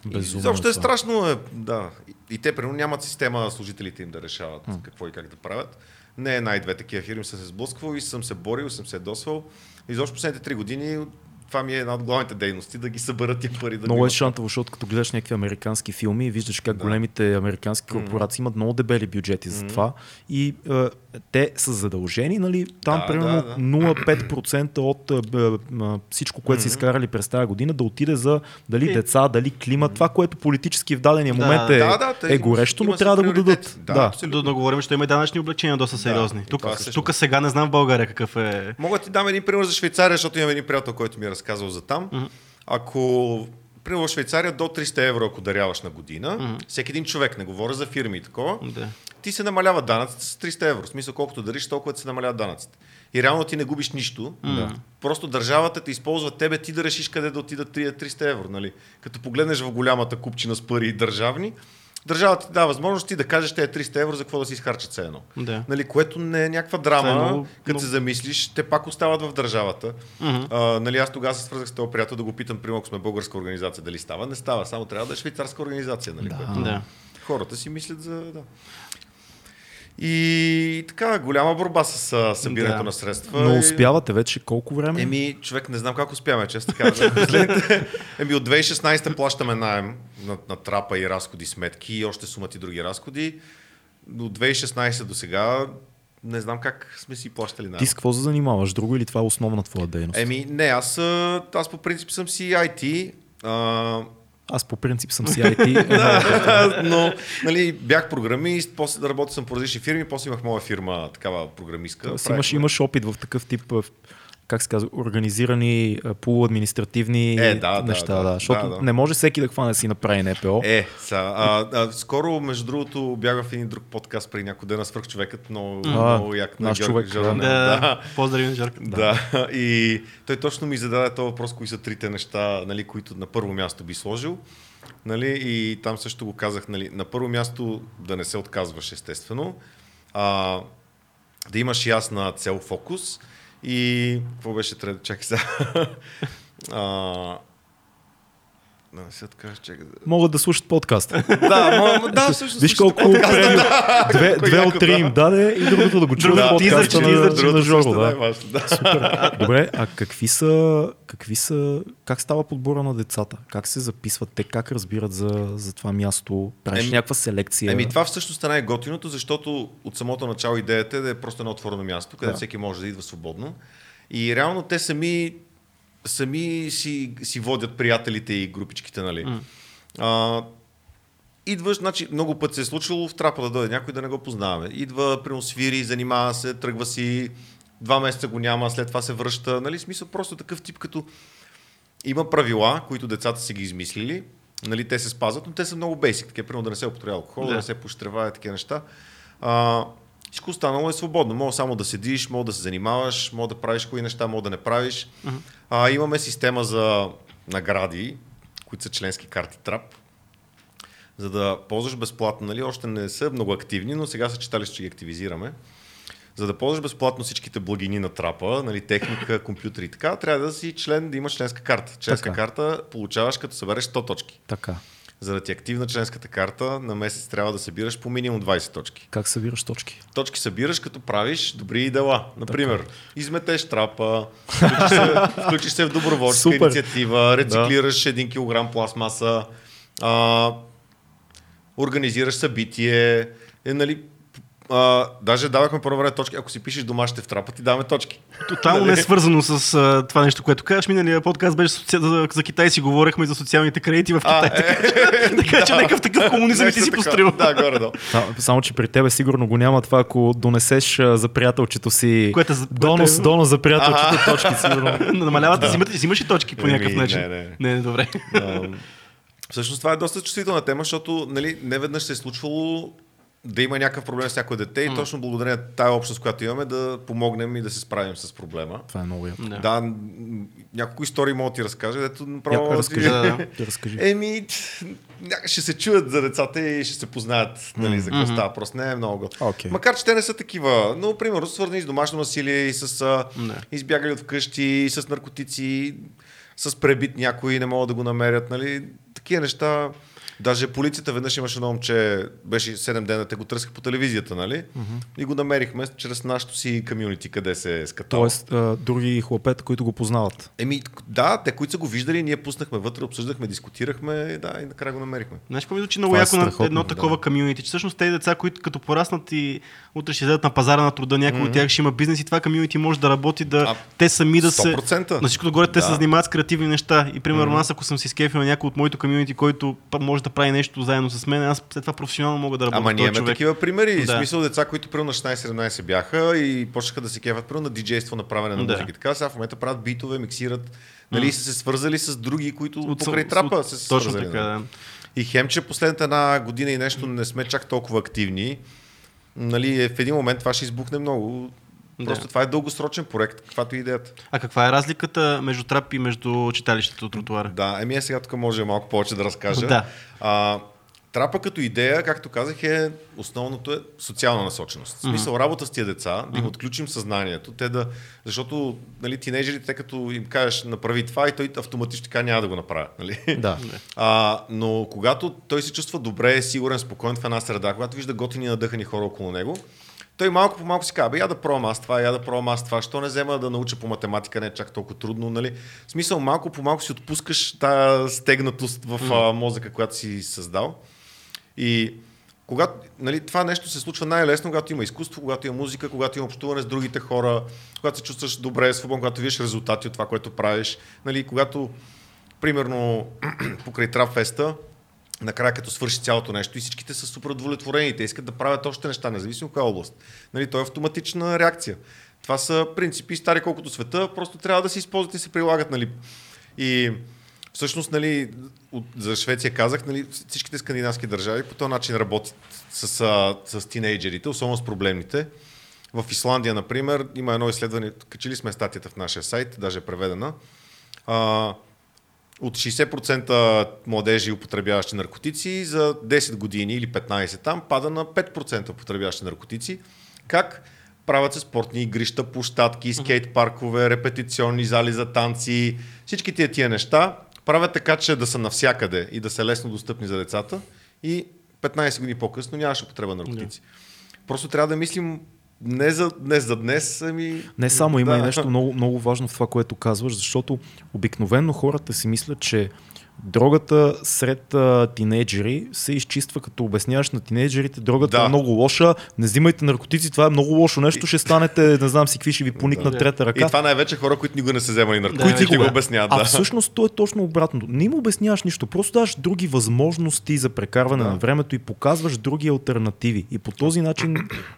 Безумно защо е е страшно, е, да. И, и те, примерно, нямат система служителите им да решават какво и как да правят. Не една и две такива фирми съм се сблъсквал и съм се борил, съм се досвал. И защо последните три години това ми е една от главните дейности, да ги съберат тия пари. Да Много го е имат. шантаво, защото като гледаш някакви американски филми и виждаш как големите американски корпорации имат много дебели бюджети за това и е, те са задължени, нали, там Да, примерно да, да. 0,5% от е, е, всичко, което са изкарали през тази година да отиде за дали И- деца, дали климат, това, което политически в дадения Да, момент е, да, да, те е горещо, но трябва да го дадат. Да, Да. Да, да говорим, че има и данъчни облегчения доста сериозни. и тук, тук сега не знам в България какъв е. Мога да ти дам един пример за Швейцария, защото имам един приятел, който ми е разказал за там. Ако, примерно в Швейцария до 300 евро, ако даряваш на година, всеки един човек, не говоря за фирми и такова, Да. ти се намалява данъците с 300 евро. В смисъл, колкото дариш, толкова се намаляват данъците. И реално ти не губиш нищо. Да. Просто държавата те използва тебе, ти да решиш къде да отидат 300 евро. Нали? Като погледнеш в голямата купчина с пари държавни, държавата ти дава възможност ти да кажеш те 300 евро за какво да си изхарчат все едно. Да. Нали, което не е някаква драма, Това е много- като много- се замислиш, те пак остават в държавата. Мгм. А, нали, аз тогава се свързах с този приятел да го питам, примерно, ако сме българска организация, дали става. Не става, само трябва да е швейцарска организация. Нали, Да. което Да. хората си мислят за... Да. И така, голяма борба с събирането Да. на средства. Но успявате вече колко време? Еми, човек, не знам как успяваме, често така. <laughs> Еми, от 2016 плащаме найем на, на трапа и разходи, сметки и още сумати други разходи. От 2016 до сега не знам как сме си плащали найем. Ти с какво се занимаваш? Друго или това е основна твоя дейност? Еми, не, аз, аз по принцип съм си IT. А, Аз по принцип съм си IT. <laughs> да, но нали, бях програмист, после да работя съм по различни фирми, после имах моя фирма, такава програмистка. Тоест, имаш, имаш опит в такъв тип как се казва, организирани полуадминистративни Е, да, да, неща. да, Да, защото да, да. не може всеки да хване да си направи НПО. Е, са, а, а, скоро, между другото, бях в един друг подкаст преди някой ден на свърхчовекът, много, А, много як наш Георги човек, Жорданов, Да, да. поздрави на Жорка. Да. и той точно ми зададе този въпрос, кои са трите неща, нали, които на първо място би сложил. Нали, и там също го казах, нали, на първо място да не се отказваш, естествено. А, да имаш ясна цел, фокус. И какво беше трето? Чакай сега. <laughs> да, не се откажеш, чакай. да- Могат да слушат подкаста. <laughs> Да, мо, да, всъщност. Виж колко подкаста, <laughs> да. Две, две от три им даде и другото да го чуят Да, подкаста тизър, на, тизър, на, Жоро. също Да. да. Супер. Добре, а какви са, какви са, как става подбора на децата? Как се записват те? Как разбират за, за това място? Правиш Еми- някаква селекция? Еми това всъщност е най-готиното, защото от самото начало идеята е да е просто едно отворено място, където Да. всеки може да идва свободно. И реално те сами, сами си, си водят приятелите и групичките, нали? М. А, идваш, значи много път се е случвало в трапа да дойде някой да не го познаваме. Идва, примерно свири, занимава се, тръгва си, два месеца го няма, след това се връща. Нали, смисъл просто такъв тип, като има правила, които децата са ги измислили, нали, те се спазват, но те са много бейсик, такива, примерно да не се употребява алкохол, да. Да. не се пощрева, такива неща. А, всичко останало е свободно. Мога само да седиш, мога да се занимаваш, мога да правиш кои неща, мога да не правиш. А, имаме система за награди, които са членски карти Трап, за да ползваш безплатно. Нали? Още не са много активни, но сега са читали, че ги активизираме. За да ползваш безплатно всичките благини на трапа, нали, техника, компютър и така, трябва да си член, да имаш членска карта. Членска Така. карта получаваш като събереш 100 точки. Така. За да ти е активна членската карта, на месец трябва да събираш по минимум 20 точки. Как събираш точки? Точки събираш, като правиш добри дела. Например, изметеш трапа, включиш се, <laughs> включиш се в доброволческа Супер. инициатива, рециклираш 1 кг пластмаса, а, организираш събитие, е, нали, а, даже давахме първо време точки, ако си пишеш домашните в трапа, ти даваме точки. Тотално не е свързано с а, това нещо, което казваш. Миналия подкаст беше соци... за, за Китай си говорихме и за социалните кредити в Китай. е, <laughs> така че да. някакъв такъв комунизъм и ти си така. построил. Да, горе-долу. Само, само, че при тебе сигурно го няма това, ако донесеш а, за приятелчето си Което е за- донос, което е- донос за приятелчето точки, сигурно. <laughs> Намаляват, да. взимат, взимаш и точки по някакъв начин. не, не. не, не добре. Всъщност това е доста чувствителна тема, защото нали, не веднъж се е случвало да има някакъв проблем с някое дете и точно благодарение на тая общност, която имаме, да помогнем и да се справим с проблема. Това е много яко. Да. Да, няколко истории мога да ти разкажа, дето направо... разкажи. Да, разкажи. Еми, ще се чуят за децата и ще се познаят нали, за какво става. Просто не е много. Окей. Макар, че те не са такива, но, примерно, свързани с домашно насилие и с а, избягали от вкъщи, и с наркотици, с пребит някои, не могат да го намерят. Нали? Такива неща. Даже полицията веднъж имаше едно момче, беше 7 дена, те го тръсках по телевизията, нали? И го намерихме чрез нашото си комюнити, къде се е скатал. Тоест, а, други хлапета, които го познават. Еми, да, те, които са го виждали, ние пуснахме вътре, обсъждахме, дискутирахме, и да, и накрая го намерихме. Знаеш, какво ми звучи много Това е яко на едно такова комюнити, че всъщност тези деца, които като пораснат и утре ще излезат на пазара на труда, някой от тях ще има бизнес и това комюнити може да работи, да А, те сами да се... 100%. На всичкото горе те Да. се занимават с креативни неща. И примерно аз, ако съм си скефил на някой от моето комюнити, който може да прави нещо заедно с мен, аз след това професионално мога да работя Ама ние имаме такива примери. Да. В смисъл деца, които примерно на 16-17 бяха и почнаха да се кефат примерно на диджейство, на правене на Да. музика. Така сега в момента правят битове, миксират, нали, са се свързали с други, които От- покрай от- трапа от- се Точно свързали. така, нали. да. И хем, че последната една година и нещо не сме чак толкова активни, нали, в един момент това ще избухне много. Да. Просто това е дългосрочен проект, каквато е идеята. А каква е разликата между трап и между читалището от тротуара? Да, еми е сега тук може малко повече да разкажа. Да. А, трапа като идея, както казах, е основното е социална насоченост. В смисъл работа с тия деца, да им отключим съзнанието, те да, защото нали, тинейджерите, те като им кажеш направи това и той автоматично така няма да го направи. Нали? Да. А, но когато той се чувства добре, сигурен, спокоен в една среда, когато вижда готини надъхани хора около него, той малко по малко си казва, бе, я да пробвам аз това, я да пробвам аз това, що не взема да науча по математика, не е чак толкова трудно, нали? В смисъл, малко по малко си отпускаш тая стегнатост в а, мозъка, която си създал. И когато, нали, това нещо се случва най-лесно, когато има изкуство, когато има музика, когато има общуване с другите хора, когато се чувстваш добре, свободно, когато виждаш резултати от това, което правиш. Нали, когато, примерно, <clears throat> покрай Трапфеста, накрая като свърши цялото нещо и всичките са супер удовлетворени. Те искат да правят още неща, независимо коя област. Нали, то е автоматична реакция. Това са принципи стари колкото света, просто трябва да се използват и се прилагат. Нали. И всъщност, нали, от, за Швеция казах, нали, всичките скандинавски държави по този начин работят с, с, с тинейджерите, особено с проблемните. В Исландия, например, има едно изследване, качили сме статията в нашия сайт, даже е преведена. А, от 60% младежи употребяващи наркотици за 10 години или 15 там пада на 5% употребяващи наркотици. Как правят се спортни игрища, площадки, скейт паркове, репетиционни зали за танци, всички тия тия неща правят така, че да са навсякъде и да са лесно достъпни за децата и 15 години по-късно нямаше употреба на наркотици. Просто трябва да мислим не за днес, за днес, ами... Не само, има да. и нещо много, много важно в това, което казваш, защото обикновено хората си мислят, че Дрогата сред а, тинейджери се изчиства, като обясняваш на тинейджерите, дрогата да. е много лоша, не взимайте наркотици, това е много лошо нещо, ще станете, не знам си какви ще ви поникнат да. трета ръка. И това най-вече хора, които никога не са вземали наркотици, да, го обясняват. Да. А всъщност то е точно обратното. Не им обясняваш нищо, просто даваш други възможности за прекарване да. на времето и показваш други альтернативи. И по този начин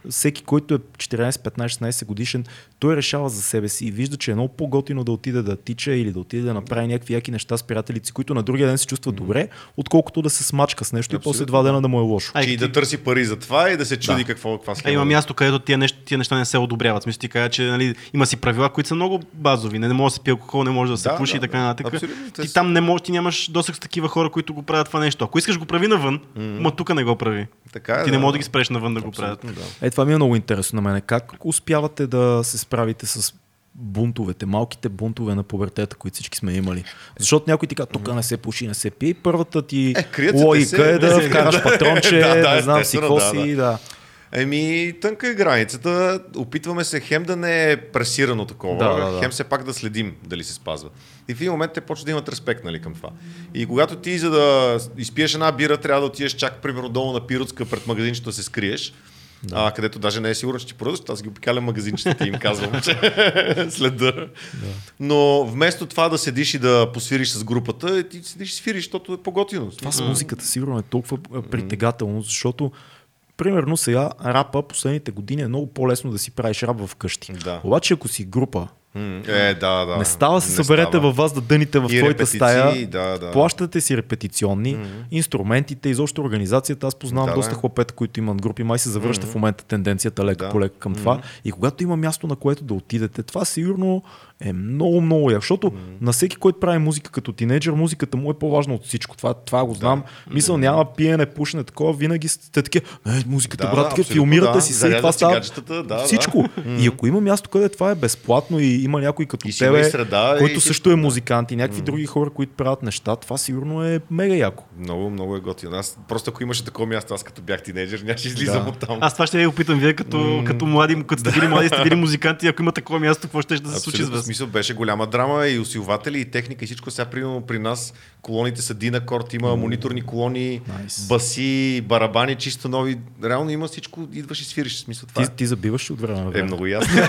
всеки, който е 14, 15, 16 годишен, той решава за себе си и вижда, че е много по-готино да отиде да тича или да отиде да направи някакви яки неща с приятелици, които на другия ден се чувства добре, отколкото да се смачка с нещо Абсолютно. и после два дена да му е лошо. А, и да търси пари за това и да се чуди да. какво, какво А, има място, където тия неща, тия неща не се одобряват. Смисъл ти кажа, че нали, има си правила, които са много базови. Не, не може да се пие алкохол, не може да се да, пуши да, и така нататък. Ти там не можеш, ти нямаш досък с такива хора, които го правят това нещо. Ако искаш го прави навън, mm-hmm. ма тук не го прави. Така е, ти да, не можеш да ги спреш навън да Абсолютно, го правят. Да. Е, това ми е много интересно на мен. Как успявате да се справите с бунтовете, малките бунтове на пубертета, които всички сме имали. Защото някой ти казва, тук не се пуши, не се пие. Първата ти е, логика се, е да <laughs> вкараш патронче, <laughs> да, да, не знам си какво да, си. Да. Еми, тънка е границата. Опитваме се хем да не е пресирано такова, да, да, да. хем все пак да следим дали се спазва. И в един момент те почват да имат респект нали, към това. И когато ти, за да изпиеш една бира, трябва да отидеш чак примерно долу на Пиротска пред магазинчето да се скриеш да. а, където даже не е сигурно, че ти продадат, аз ги обикалям магазинчета и им казвам, <laughs> че <laughs> след да. да. Но вместо това да седиш и да посвириш с групата, ти седиш и свириш, защото е по-готино. Това с музиката сигурно е толкова притегателно, защото примерно сега рапа последните години е много по-лесно да си правиш рап вкъщи. Да. Обаче ако си група, е, да, да. Не става се съберете във вас да дъните в твоята стая. Да, да. Плащате си репетиционни, mm-hmm. инструментите, изобщо организацията. Аз познавам да, доста хлопета, които имат групи. Май се завръща mm-hmm. в момента тенденцията лека да. по лека към mm-hmm. това. И когато има място, на което да отидете, това сигурно е много, много як. Защото mm-hmm. на всеки, който прави музика като тинейджър, музиката му е по-важна от всичко. Това, това го знам. Да. Мисъл, mm-hmm. няма пиене, пушене, такова. Винаги сте такива, е, музиката, да, брат, да, филмирате да. си се, това става. Да, всичко. Да. И ако има място, където това е безплатно и има някой като и тебе, среда, който и също е музикант и някакви mm. други хора, които правят неща, това сигурно е мега яко. Много, много е готино. Аз просто ако имаше такова място, аз като бях тинейджър, нямаше излизам да. от там. Аз това ще ви опитам вие като, mm. като млади, като сте били млади, сте били <laughs> музиканти, ако има такова място, какво ще да се случи с вас? Смисъл беше голяма драма и усилватели, и техника, и всичко. Сега примерно при нас колоните са Динакорд, има mm. мониторни колони, nice. баси, барабани, чисто нови. Реално има всичко, идваш и свириш. Смисъл, това. Ти, ти забиваш от време на време. Е, много ясно. <laughs>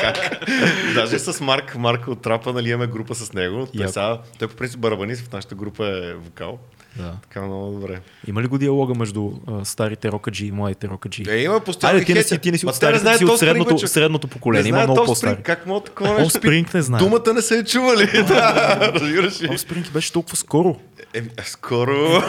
как? Даже с Марк, Марк от Трапа, нали имаме група с него. Той, сега, той по принцип барабанист, в нашата група е вокал. Да. Така много добре. Има ли го диалога между а, старите рокаджи и младите рокаджи? Е, има постоянно. Айде, ти не си, ти не си от старите, си от средното, спринг, средното поколение. Има много по-стари. Как мога такова? Спринг не знае. Думата не се е чували. <laughs> да, разбираш ли. Спринг беше толкова скоро. Е, скоро.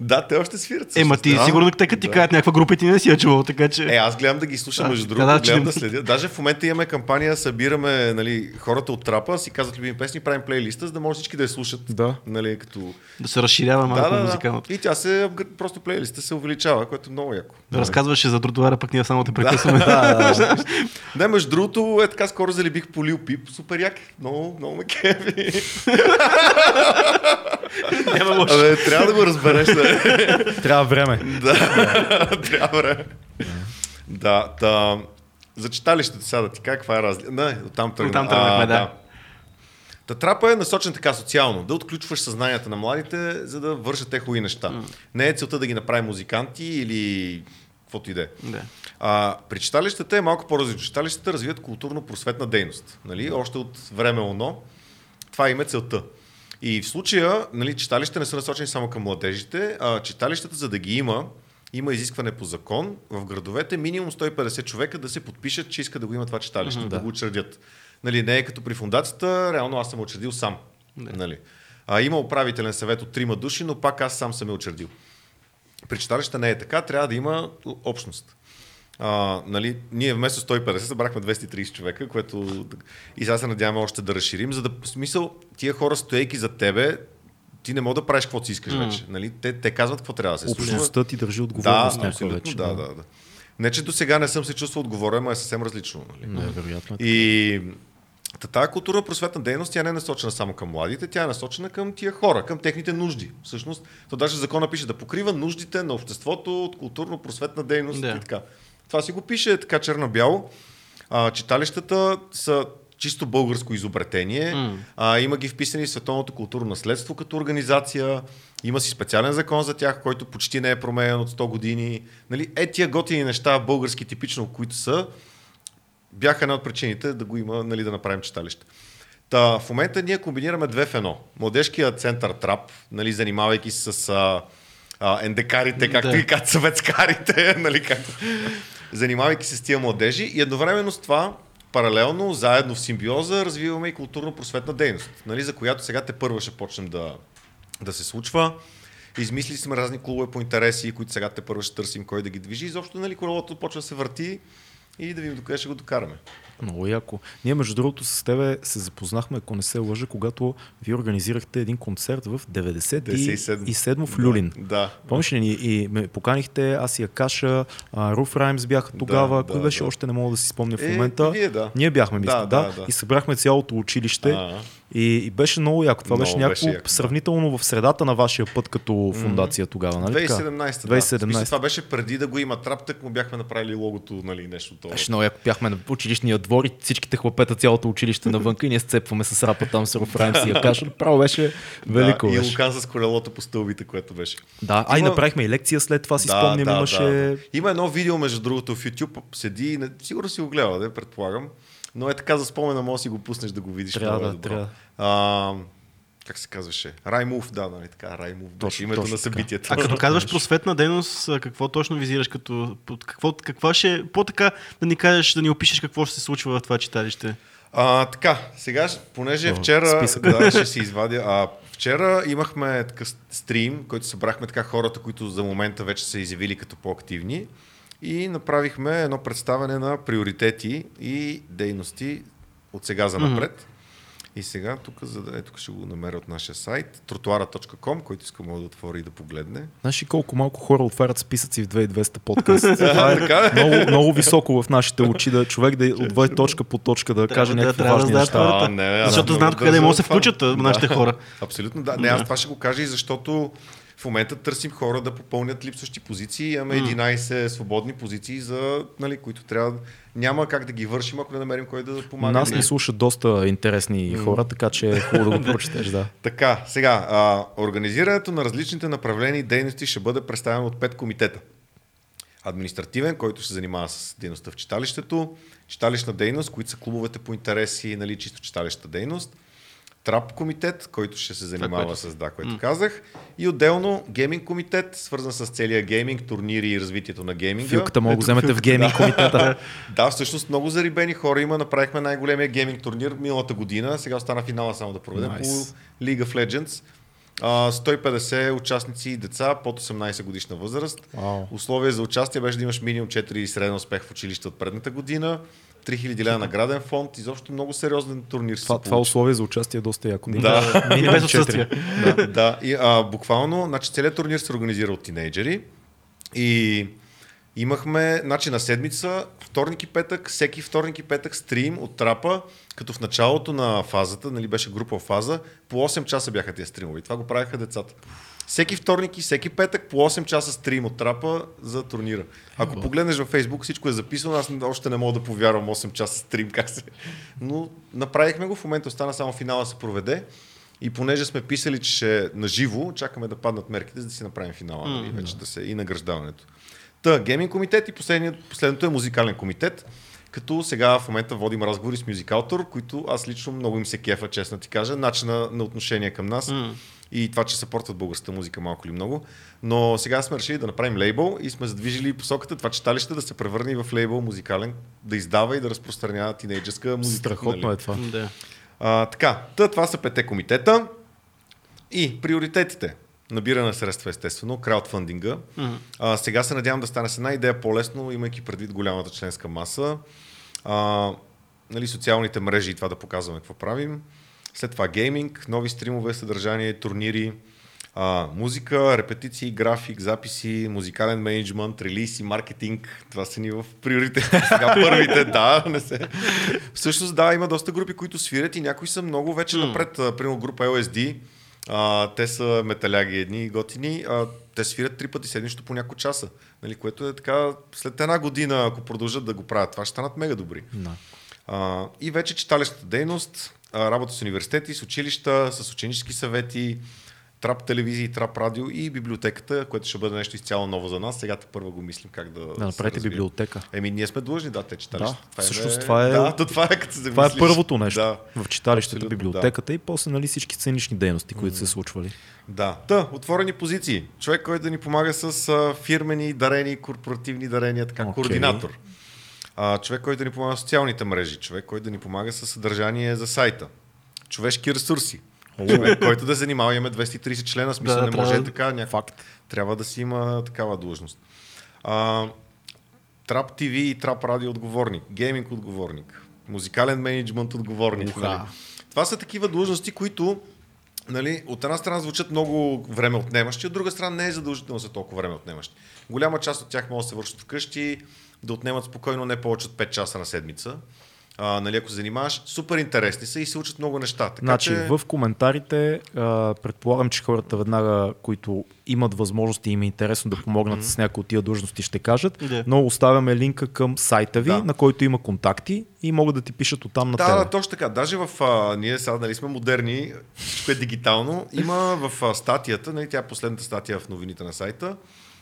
да, те още свират. Е, ма ти сигурно те като ти кажат някаква група ти не си я чувал, така че. Е, аз гледам да ги слушам, между другото, гледам да следя. Даже в момента имаме кампания, събираме нали, хората от трапа, си казват любими песни, правим плейлиста, за да може всички да я слушат. Да. Нали, като... Да се разширява малко да, да, музикалното. И тя се, просто плейлиста се увеличава, което е много яко. Да разказваше за тротуара, пък ние само те прекъсваме. <laughs> да, да, <laughs> между другото, е така скоро залебих полил пип, супер як. Много, много ме кеви. <laughs> Няма лошо. Абе, трябва да го разбереш. трябва време. да, <laughs> трябва време. Да, та, за читалището сега да ти кажа каква е разлика. Не, оттам тръгнахме. Оттам да. да. Та трапа е насочен така социално, да отключваш съзнанията на младите, за да вършат те хубави неща. Mm. Не е целта да ги направи музиканти или каквото и да е. А, при читалищата е малко по-различно. Читалищата развиват културно-просветна дейност. Нали? Още от време ОНО. Това им е целта. И в случая, нали, читалищата не са насочени само към младежите, а читалищата, за да ги има, има изискване по закон в градовете минимум 150 човека да се подпишат, че искат да го има това читалище, mm-hmm, да, да го учредят. Нали, не е като при фундацията, реално аз съм учредил сам. Yeah. Нали. А, има управителен съвет от трима души, но пак аз сам съм е учредил. При читалища не е така, трябва да има общност. А, нали, ние вместо 150 събрахме 230 човека, което и сега се надяваме още да разширим, за да смисъл тия хора стоейки за тебе, ти не мога да правиш каквото си искаш mm. вече. Нали? Те, те казват какво трябва да се случва. Общността ти държи отговорност. Да, абсолютно, вече, да, да, да. Не, че до сега не съм се чувствал отговорен, но е съвсем различно. Нали? Не, вероятно. И тази културна просветна дейност, тя не е насочена само към младите, тя е насочена към тия хора, към техните нужди. Всъщност, то даже закона пише да покрива нуждите на обществото от културно-просветна дейност да. и така. Това си го пише така черно-бяло. А, читалищата са чисто българско изобретение. Mm. А, има ги вписани в Световното културно наследство като организация. Има си специален закон за тях, който почти не е променен от 100 години. Нали, е тия готини неща, български типично, които са, бяха една от причините да го има, нали, да направим читалище. Та, в момента ние комбинираме две в едно. Младежкия център Трап, нали, занимавайки се с а, а, ендекарите, както да. и съветскарите, <laughs> нали, както, занимавайки се с тия младежи и едновременно с това паралелно, заедно в симбиоза, развиваме и културно-просветна дейност, нали, за която сега те първо ще почнем да, да се случва. Измислили сме разни клубове по интереси, които сега те първо ще търсим кой да ги движи. Изобщо нали, колелото почва да се върти и да видим докъде ще го докараме. Много яко. Ние, между другото, с тебе се запознахме, ако не се лъжа, когато ви организирахте един концерт в 97 в Люлин. Да. да. Помниш ли ни? И ме поканихте, аз и Акаша, Руф Раймс бяха тогава. Да, Кой да, беше? Да. Още не мога да си спомня в е, момента. Е, вие, да. Ние бяхме, мисля, да, да, да. И събрахме цялото училище. А-а. И, и беше много яко. Това много беше някакво яко, сравнително да. в средата на вашия път като фундация тогава. Нали? 2017. 2017. Да. това беше преди да го има трап, так му бяхме направили логото, нали, нещо. Беше много яко. Бяхме на училищния двор и всичките хлапета, цялото училище навън и ние сцепваме с рапа там с Руфрайм си я каша. Право беше велико. Да, беше. и Лукан с колелото по стълбите, което беше. Да, а има... и направихме и лекция след това, си да, спомням, да, имаше... Да. Има едно видео, между другото, в YouTube седи, сигурно си го гледа, да, предполагам но е така за спомена, може да си го пуснеш да го видиш. Трябва да, трябва. А, как се казваше? Раймув, да, нали така, Раймув беше името точно на събитието. А като казваш просветна дейност, какво точно визираш? Като, какво, каква ще, по-така да ни кажеш, да ни опишеш какво ще се случва в това читалище? А, така, сега, понеже О, вчера, да, ще си извадя, а, вчера имахме такъв стрим, който събрахме така хората, които за момента вече са изявили като по-активни и направихме едно представяне на приоритети и дейности от сега за напред. Mm-hmm. И сега тук, за да, е, тук ще го намеря от нашия сайт, trotuara.com, който искам да отвори и да погледне. Знаеш ли колко малко хора отварят списъци в 2200 подкаст? <laughs> Това е много, много високо в нашите очи, да човек да отвори точка по точка, да каже някакви да, важни да неща. А, не, защото знаят къде могат да се включат нашите хора. Абсолютно, да. Не, аз това ще го кажа и защото в момента търсим хора да попълнят липсващи позиции. Имаме 11 свободни позиции, за, нали, които трябва. Няма как да ги вършим, ако не намерим кой да помага. Нас ни слушат доста интересни хора, така че е хубаво да го <laughs> прочетеш. Да. така, сега, а, организирането на различните направлени дейности ще бъде представено от 5 комитета. Административен, който се занимава с дейността в читалището, читалищна дейност, които са клубовете по интереси, нали, чисто читалища дейност, Трап комитет, който ще се занимава което... с да, което mm. казах. И отделно гейминг комитет, свързан с целия гейминг, турнири и развитието на гейминга. Филката мога да вземете в гейминг комитета. <laughs> да, всъщност много зарибени хора има. Направихме най-големия гейминг турнир миналата година. Сега остана финала само да проведем nice. по League of Legends. 150 участници и деца под 18 годишна възраст. Wow. Условие за участие беше да имаш минимум 4 среден успех в училище от предната година. 3000 лева награден фонд, изобщо много сериозен турнир. Това, това условие за участие е доста яко. Да, мини без <laughs> отсъствие. да, да. И, а, буквално, значи целият турнир се организира от тинейджери и имахме, значи на седмица, вторник и петък, всеки вторник и петък стрим от трапа, като в началото на фазата, нали беше група фаза, по 8 часа бяха тези стримове. И това го правиха децата. Всеки вторник и всеки петък по 8 часа стрим от трапа за турнира. Ако погледнеш във Фейсбук, всичко е записано, аз още не мога да повярвам 8 часа стрим как се. Но направихме го, в момента остана само финала се проведе. И понеже сме писали, че ще е наживо, чакаме да паднат мерките, за да си направим финала mm-hmm. вече да се и награждаването. Та, гейминг комитет и последното е музикален комитет, като сега в момента водим разговори с мюзикалтор, които аз лично много им се кефа, честно ти кажа, начина на отношение към нас. Mm и това, че съпортват българската музика малко или много. Но сега сме решили да направим лейбъл и сме задвижили посоката това читалище да се превърне в лейбъл музикален, да издава и да разпространява тинейджерска музика. Страхотно нали? е това. Да. А, така, та, това са пете комитета и приоритетите. Набиране на средства, естествено, краудфандинга. А, сега се надявам да стане с една идея по-лесно, имайки предвид голямата членска маса. А, нали, социалните мрежи и това да показваме какво правим. След това гейминг, нови стримове, съдържание, турнири, а, музика, репетиции, график, записи, музикален менеджмент, релиз и маркетинг. Това са ни в приоритет. <laughs> Сега първите, да, не се. Всъщност, да, има доста групи, които свирят и някои са много вече напред. Примерно група LSD, а, те са металяги едни готини, а, те свирят три пъти седмично по няколко часа. Нали, което е така, след една година, ако продължат да го правят, това ще станат мега добри. Да. А, и вече читалищата дейност, работа с университети, с училища, с ученически съвети, трап телевизии, трап радио и библиотеката, което ще бъде нещо изцяло ново за нас. Сега първо го мислим как да. Да направите библиотека. Еми, ние сме длъжни, да, те читалища. Да, всъщност това е- <laughs> Да, то това е като се Това е първото нещо Да. в читалището, библиотеката и после нали, всички сценични дейности, които са се случвали. Да. Та, отворени позиции. Човек, който да ни помага с а, фирмени дарения, корпоративни дарения, така, Окей. координатор. А, човек, който да ни помага с социалните мрежи. Човек, който да ни помага с съдържание за сайта. Човешки ресурси. Човек, който да занимава, имаме 230 члена, смисъл Да, не може трябва- така. Ня... Факт. Трябва да си има такава длъжност. А, Трап ТВ и Трап Радио отговорник, гейминг отговорник, музикален менеджмент отговорник. Нали. Това са такива длъжности, които нали, от една страна звучат много време отнемащи, от друга страна не е задължително за толкова време отнемащи. Голяма част от тях могат да се вършат вкъщи, да отнемат спокойно не повече от 5 часа на седмица. А, нали, ако се занимаваш, супер интересни са и се учат много неща. Така, Значи, че... в коментарите а, предполагам, че хората веднага, които имат възможност и им е интересно да помогнат с някои от тия длъжности, ще кажат. Да. Но оставяме линка към сайта ви, Да. на който има контакти и могат да ти пишат оттам на Да, тебе. да, точно така. Даже в... А, ние сега нали, сме модерни, всичко е дигитално. Има в а, статията, нали, тя е последната статия в новините на сайта,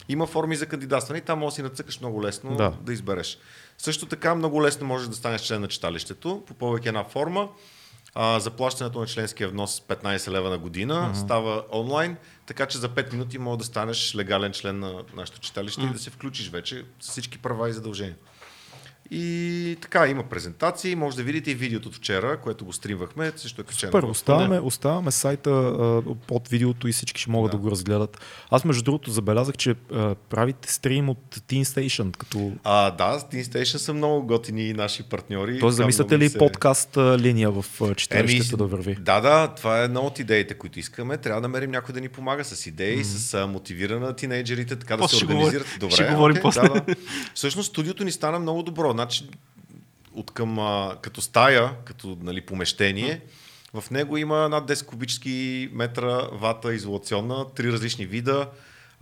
има форми за кандидатстване и там може да си нацъкаш много лесно Да. да. избереш. Също така много лесно можеш да станеш член на читалището, попълвайки една форма. А, заплащането на членския внос 15 лева на година uh-huh. става онлайн, така че за 5 минути може да станеш легален член на нашето читалище uh-huh. и да се включиш вече с всички права и задължения. И така, има презентации, може да видите и видеото от вчера, което го стримвахме, също е качено. Първо, в- оставаме, оставаме сайта а, под видеото и всички ще могат да. Да. го разгледат. Аз между другото забелязах, че а, правите стрим от Teen Station, като... А, да, Teen Station са много готини наши партньори. Тоест, замисляте ли се- подкаст а, линия в а, читалището да върви? Да, да, това е една от идеите, които искаме. Трябва да намерим някой да ни помага с идеи, mm-hmm. с а, мотивира на тинейджерите, така После да се ще организират. говорим- Добре, ще говорим окей, после. Да, да. Всъщност студиото ни стана много добро. Значи, от към, а, като стая, като нали, помещение, в него има над 10 кубически метра вата изолационна, три различни вида.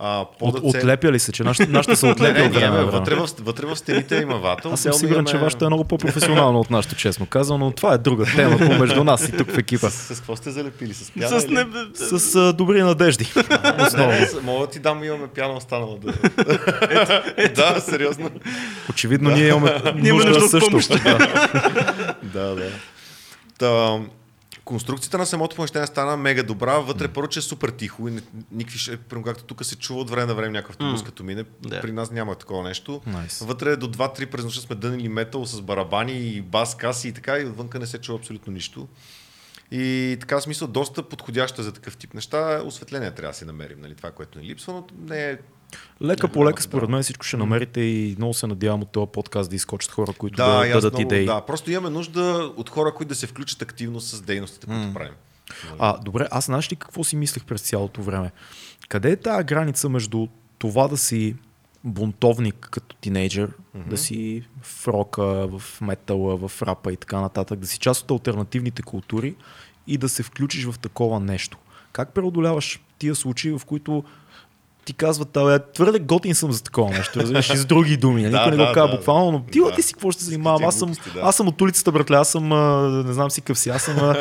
А, От, пода цел- отлепя ли се, че нашите, нашите са <laughs> Не, отлепя не, време? вътре, в, вътре в стените има вата. Аз съм сигурен, имаме- че вашето е много по-професионално от нашето, честно казано, но това е друга тема <laughs> помежду нас и тук в екипа. С, с какво сте залепили? С пяна С не... С а, добри надежди. <laughs> Основно. Не, с- Мога да ти дам, имаме пяна останала. Да, да сериозно. Очевидно ние имаме Ние имаме нужда също. Да. да, да. Та, конструкцията на самото помещение стана мега добра. Вътре първо, че е супер тихо и никакви, както тук се чува от време на време някакъв автобус, М. като мине. Да. При нас няма такова нещо. Nice. Вътре до 2-3 през нощта сме дънили метал с барабани и бас, каси и така и отвънка не се чува абсолютно нищо. И така смисъл доста подходяща за такъв тип неща. Осветление трябва да си намерим, нали, това, което ни липсва, но не е Лека по лека, според мен всичко ще намерите и много се надявам от този подкаст да изкочат хора, които да, Да, дадат много, идеи. да, просто имаме нужда от хора, които да се включат активно с дейностите, които правим. А, добре, аз знаеш ли какво си мислех през цялото време? Къде е тази граница между това да си бунтовник като тинейджър, mm-hmm. да си в рока, в метала, в рапа и така нататък, да си част от альтернативните култури и да се включиш в такова нещо? Как преодоляваш тия случаи, в които ти казват, абе, твърде готин съм за такова нещо, разбираш, и с други думи. <laughs> Да, Никой не да, го казва да. буквално, но ти, Да. ти си какво ще се занимавам? Аз съм, глупости, да. аз съм от улицата, братле, аз съм, а, не знам си къв си, аз съм а,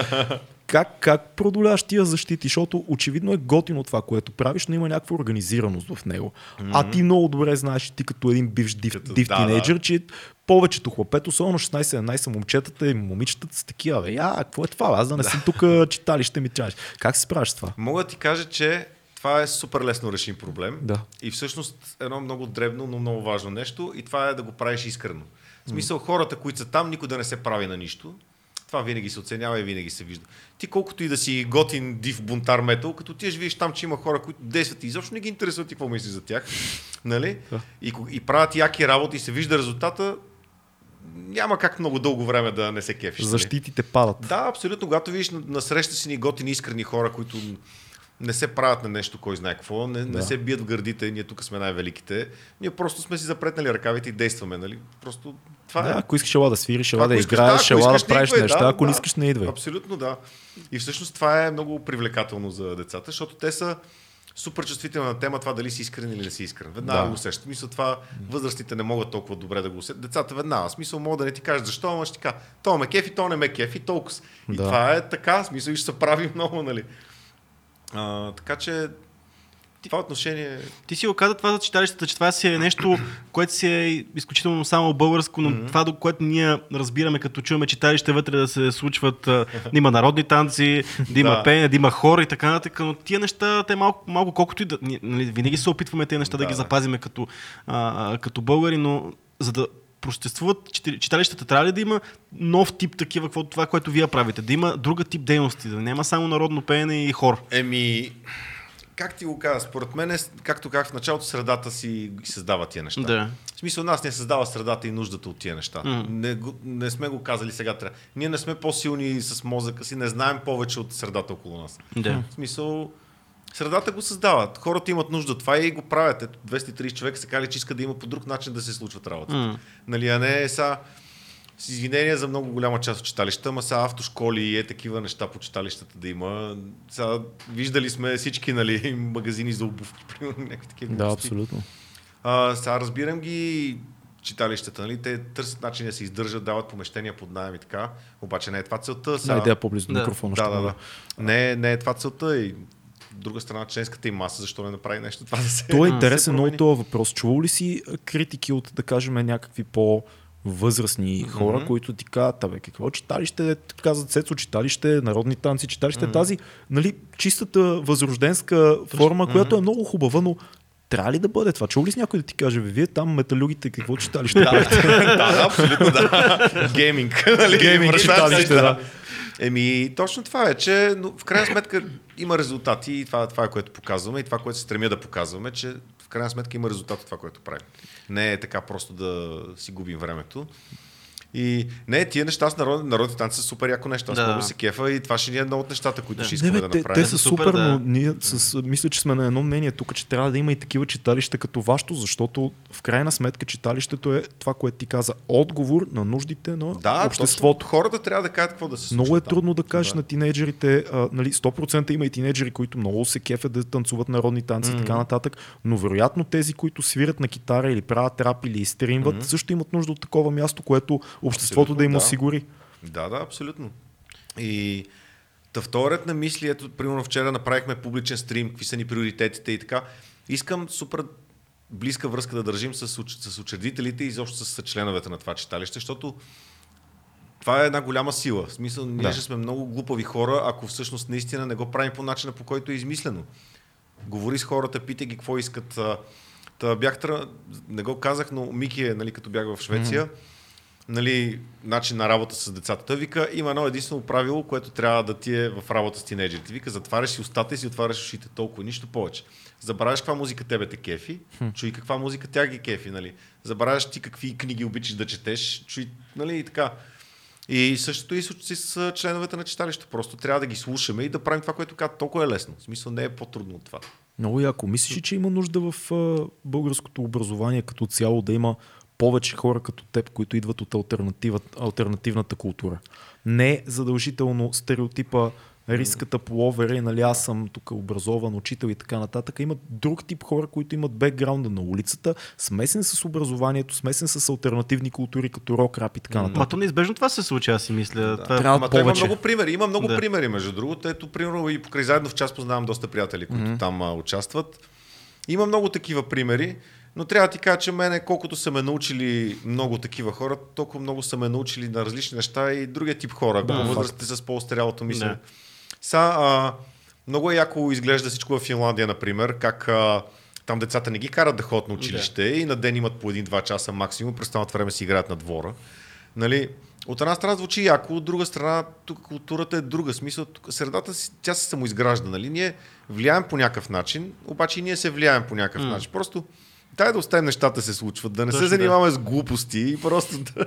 <laughs> как, как продоляваш тия защити? Защото очевидно е готино това, което правиш, но има някаква организираност в него. Mm-hmm. А ти много добре знаеш, ти като един бивш див, Като- див да, тинейджър, да. че повечето хлапет, особено 16-17 момчетата и момичетата са такива. Бе, я, какво е това? Аз да не <laughs> съм тук читалище ми чаш. Как се справиш с това? Мога да ти кажа, че това е супер лесно решим проблем. Да. И всъщност едно много дребно, но много важно нещо. И това е да го правиш искрено. В смисъл, хората, които са там, никой да не се прави на нищо. Това винаги се оценява и винаги се вижда. Ти колкото и да си готин, див бунтар метал, като ти видиш там, че има хора, които действат и изобщо не ги интересува ти какво мислиш за тях. <laughs> Нали? И, и правят яки работи и се вижда резултата, няма как много дълго време да не се кефиш. нали? Защитите падат. Да, абсолютно. Когато видиш на, на среща си ни готини, искрени хора, които не се правят на нещо, кой знае какво, не, Да. не се бият в гърдите, ние тук сме най-великите. Ние просто сме си запретнали ръкавите и действаме, нали? Просто това Да, е. ако искаш ела да свириш, ела да играеш, ела да не правиш идвай, неща, да, ако не да. искаш, не идвай. Абсолютно да. И всъщност това е много привлекателно за децата, защото те са супер чувствителни на тема това дали си искрен или не си искрен. Веднага Да. го усещат. Мисля, това възрастите не могат толкова добре да го усетят. Децата веднага. Смисъл могат да не ти кажат защо, ама ще ти кажа, то ме кефи, то не ме кефи, толкова. И Да. това е така, смисъл и ще се прави <laughs> много, нали. А, така че това отношение... Ти си го каза това за читалищата, че това си е нещо, което си е изключително само българско, но mm-hmm. това, до което ние разбираме, като чуваме читалище вътре да се случват, да има народни танци, да има Да. пеене, да има хор и така нататък, но тия неща, те малко, малко колкото и да... Нали, винаги се опитваме тези неща да, Да, ги запазиме като, а, като българи, но за да простествуват чити- читалищата, трябва ли да има нов тип такива, какво, това, което вие правите? Да има друга тип дейности, да няма само народно пеене и хор. Еми, как ти го кажа, според мен, е, както как в началото средата си създава тия неща. Да. В смисъл, нас не създава средата и нуждата от тия неща. Мгм. Не, го- не сме го казали сега трябва. Ние не сме по-силни с мозъка си, не знаем повече от средата около нас. Да. В смисъл, средата го създават. Хората имат нужда това и го правят. Ето, 230 човека се кали, че искат да има по друг начин да се случват работата. М. Нали, а не са с извинения за много голяма част от читалищата, ама са автошколи и е такива неща по читалищата да има. Сега, виждали сме всички нали, <laughs> магазини за обувки, примерно, някакви такива. Да, глупости. абсолютно. А, сега разбирам ги читалищата, нали? те търсят начин да се издържат, дават помещения под найем и така, обаче не е това целта. Сега... идея по-близо до Да. микрофона. Да, да, да. Не, не е това целта и друга страна членската им маса, защо не направи нещо това да се То е интересен се много този въпрос. Чувал ли си критики от, да кажем, някакви по възрастни хора, Мгм. които ти казват, абе, какво читалище, казват Сецо читалище, народни танци, читалище, тази, нали, чистата възрожденска форма, която е много хубава, но трябва ли да бъде това? Чул ли си някой да ти каже, бе, вие там металюгите, какво читалище Да, правите? <laughs> да, да, абсолютно да. <laughs> Гейминг. нали? Гейминг, читалище, да. Еми, точно това е, че но в крайна сметка има резултати и това, това е което показваме и това, което се стремя да показваме, че в крайна сметка има резултат от това, което правим. Не е така просто да си губим времето. И не, тия неща с народ, народните танци са супер яко нещо. Аз Да. много се кефа и това ще ни е едно от нещата, които Да. ще Не, искаме бе, да те, направим. те са Супер, да. но ние с, мисля, че сме на едно мнение тук, че трябва да има и такива читалища като вашето, защото в крайна сметка читалището е това, което ти каза, отговор на нуждите на Да, обществото. точно. Хората трябва да кажат какво да се случва. Много е там. трудно да кажеш Да. на тинейджерите, а, нали, 100% има и тинейджери, които много се кефят да танцуват народни танци и така нататък, но вероятно тези, които свирят на китара или правят рап или стримват, също имат нужда от такова място, което обществото да им да. осигури. Да, да, абсолютно. И та вторият на мисли, ето, примерно вчера направихме публичен стрим, какви са ни приоритетите и така. Искам супер близка връзка да държим с, с учредителите и изобщо с членовете на това читалище, защото това е една голяма сила. В смисъл, ние Да. ще сме много глупави хора, ако всъщност наистина не го правим по начина, по който е измислено. Говори с хората, питай ги какво искат. Та бях не го казах, но Мики е, нали, като бях в Швеция, нали, начин на работа с децата. Той вика, има едно единствено правило, което трябва да ти е в работа с тинейджерите. Вика, затваряш си устата и си отваряш ушите. Толкова, нищо повече. Забравяш каква музика тебе те кефи, чуй каква музика тя ги кефи, нали. Забравяш ти какви книги обичаш да четеш, чуй, нали, и така. И същото и с, членовете на читалището. Просто трябва да ги слушаме и да правим това, което казват. Толкова е лесно. В смисъл не е по-трудно от това. Много яко. Мислиш ли, че има нужда в българското образование като цяло да има повече хора като теб, които идват от альтернатива, альтернативната култура? Не задължително стереотипа риската половери, нали аз съм тук образован учител и така нататък. Има друг тип хора, които имат бекграунда на улицата, смесен с образованието, смесен с альтернативни култури, като рок, рап и така нататък. Ма то неизбежно това се случи, аз си мисля. Да. Това... Трябва Ама той има повече. много примери. Има много Да. примери, между другото. Ето, примерно и покрай заедно в час познавам доста приятели, които Мгм. там а, участват. Има много такива примери, но трябва да ти кажа, че мене, колкото са ме научили много такива хора, толкова много са ме научили на различни неща и другия тип хора, Да, да, възрастите с по-остарялото мислене. Да. Са, а, много е яко изглежда всичко в Финландия, например, как а, там децата не ги карат да ходят на училище и на ден имат по един-два часа максимум, през останалото време си играят на двора. Нали? От една страна звучи яко, от друга страна тук културата е друга. Смисъл, тук средата си, тя се самоизгражда. Нали? Ние влияем по някакъв начин, обаче и ние се влияем по някакъв М. начин. Просто дай да оставим нещата да се случват, да не Точно се занимаваме с глупости и просто да,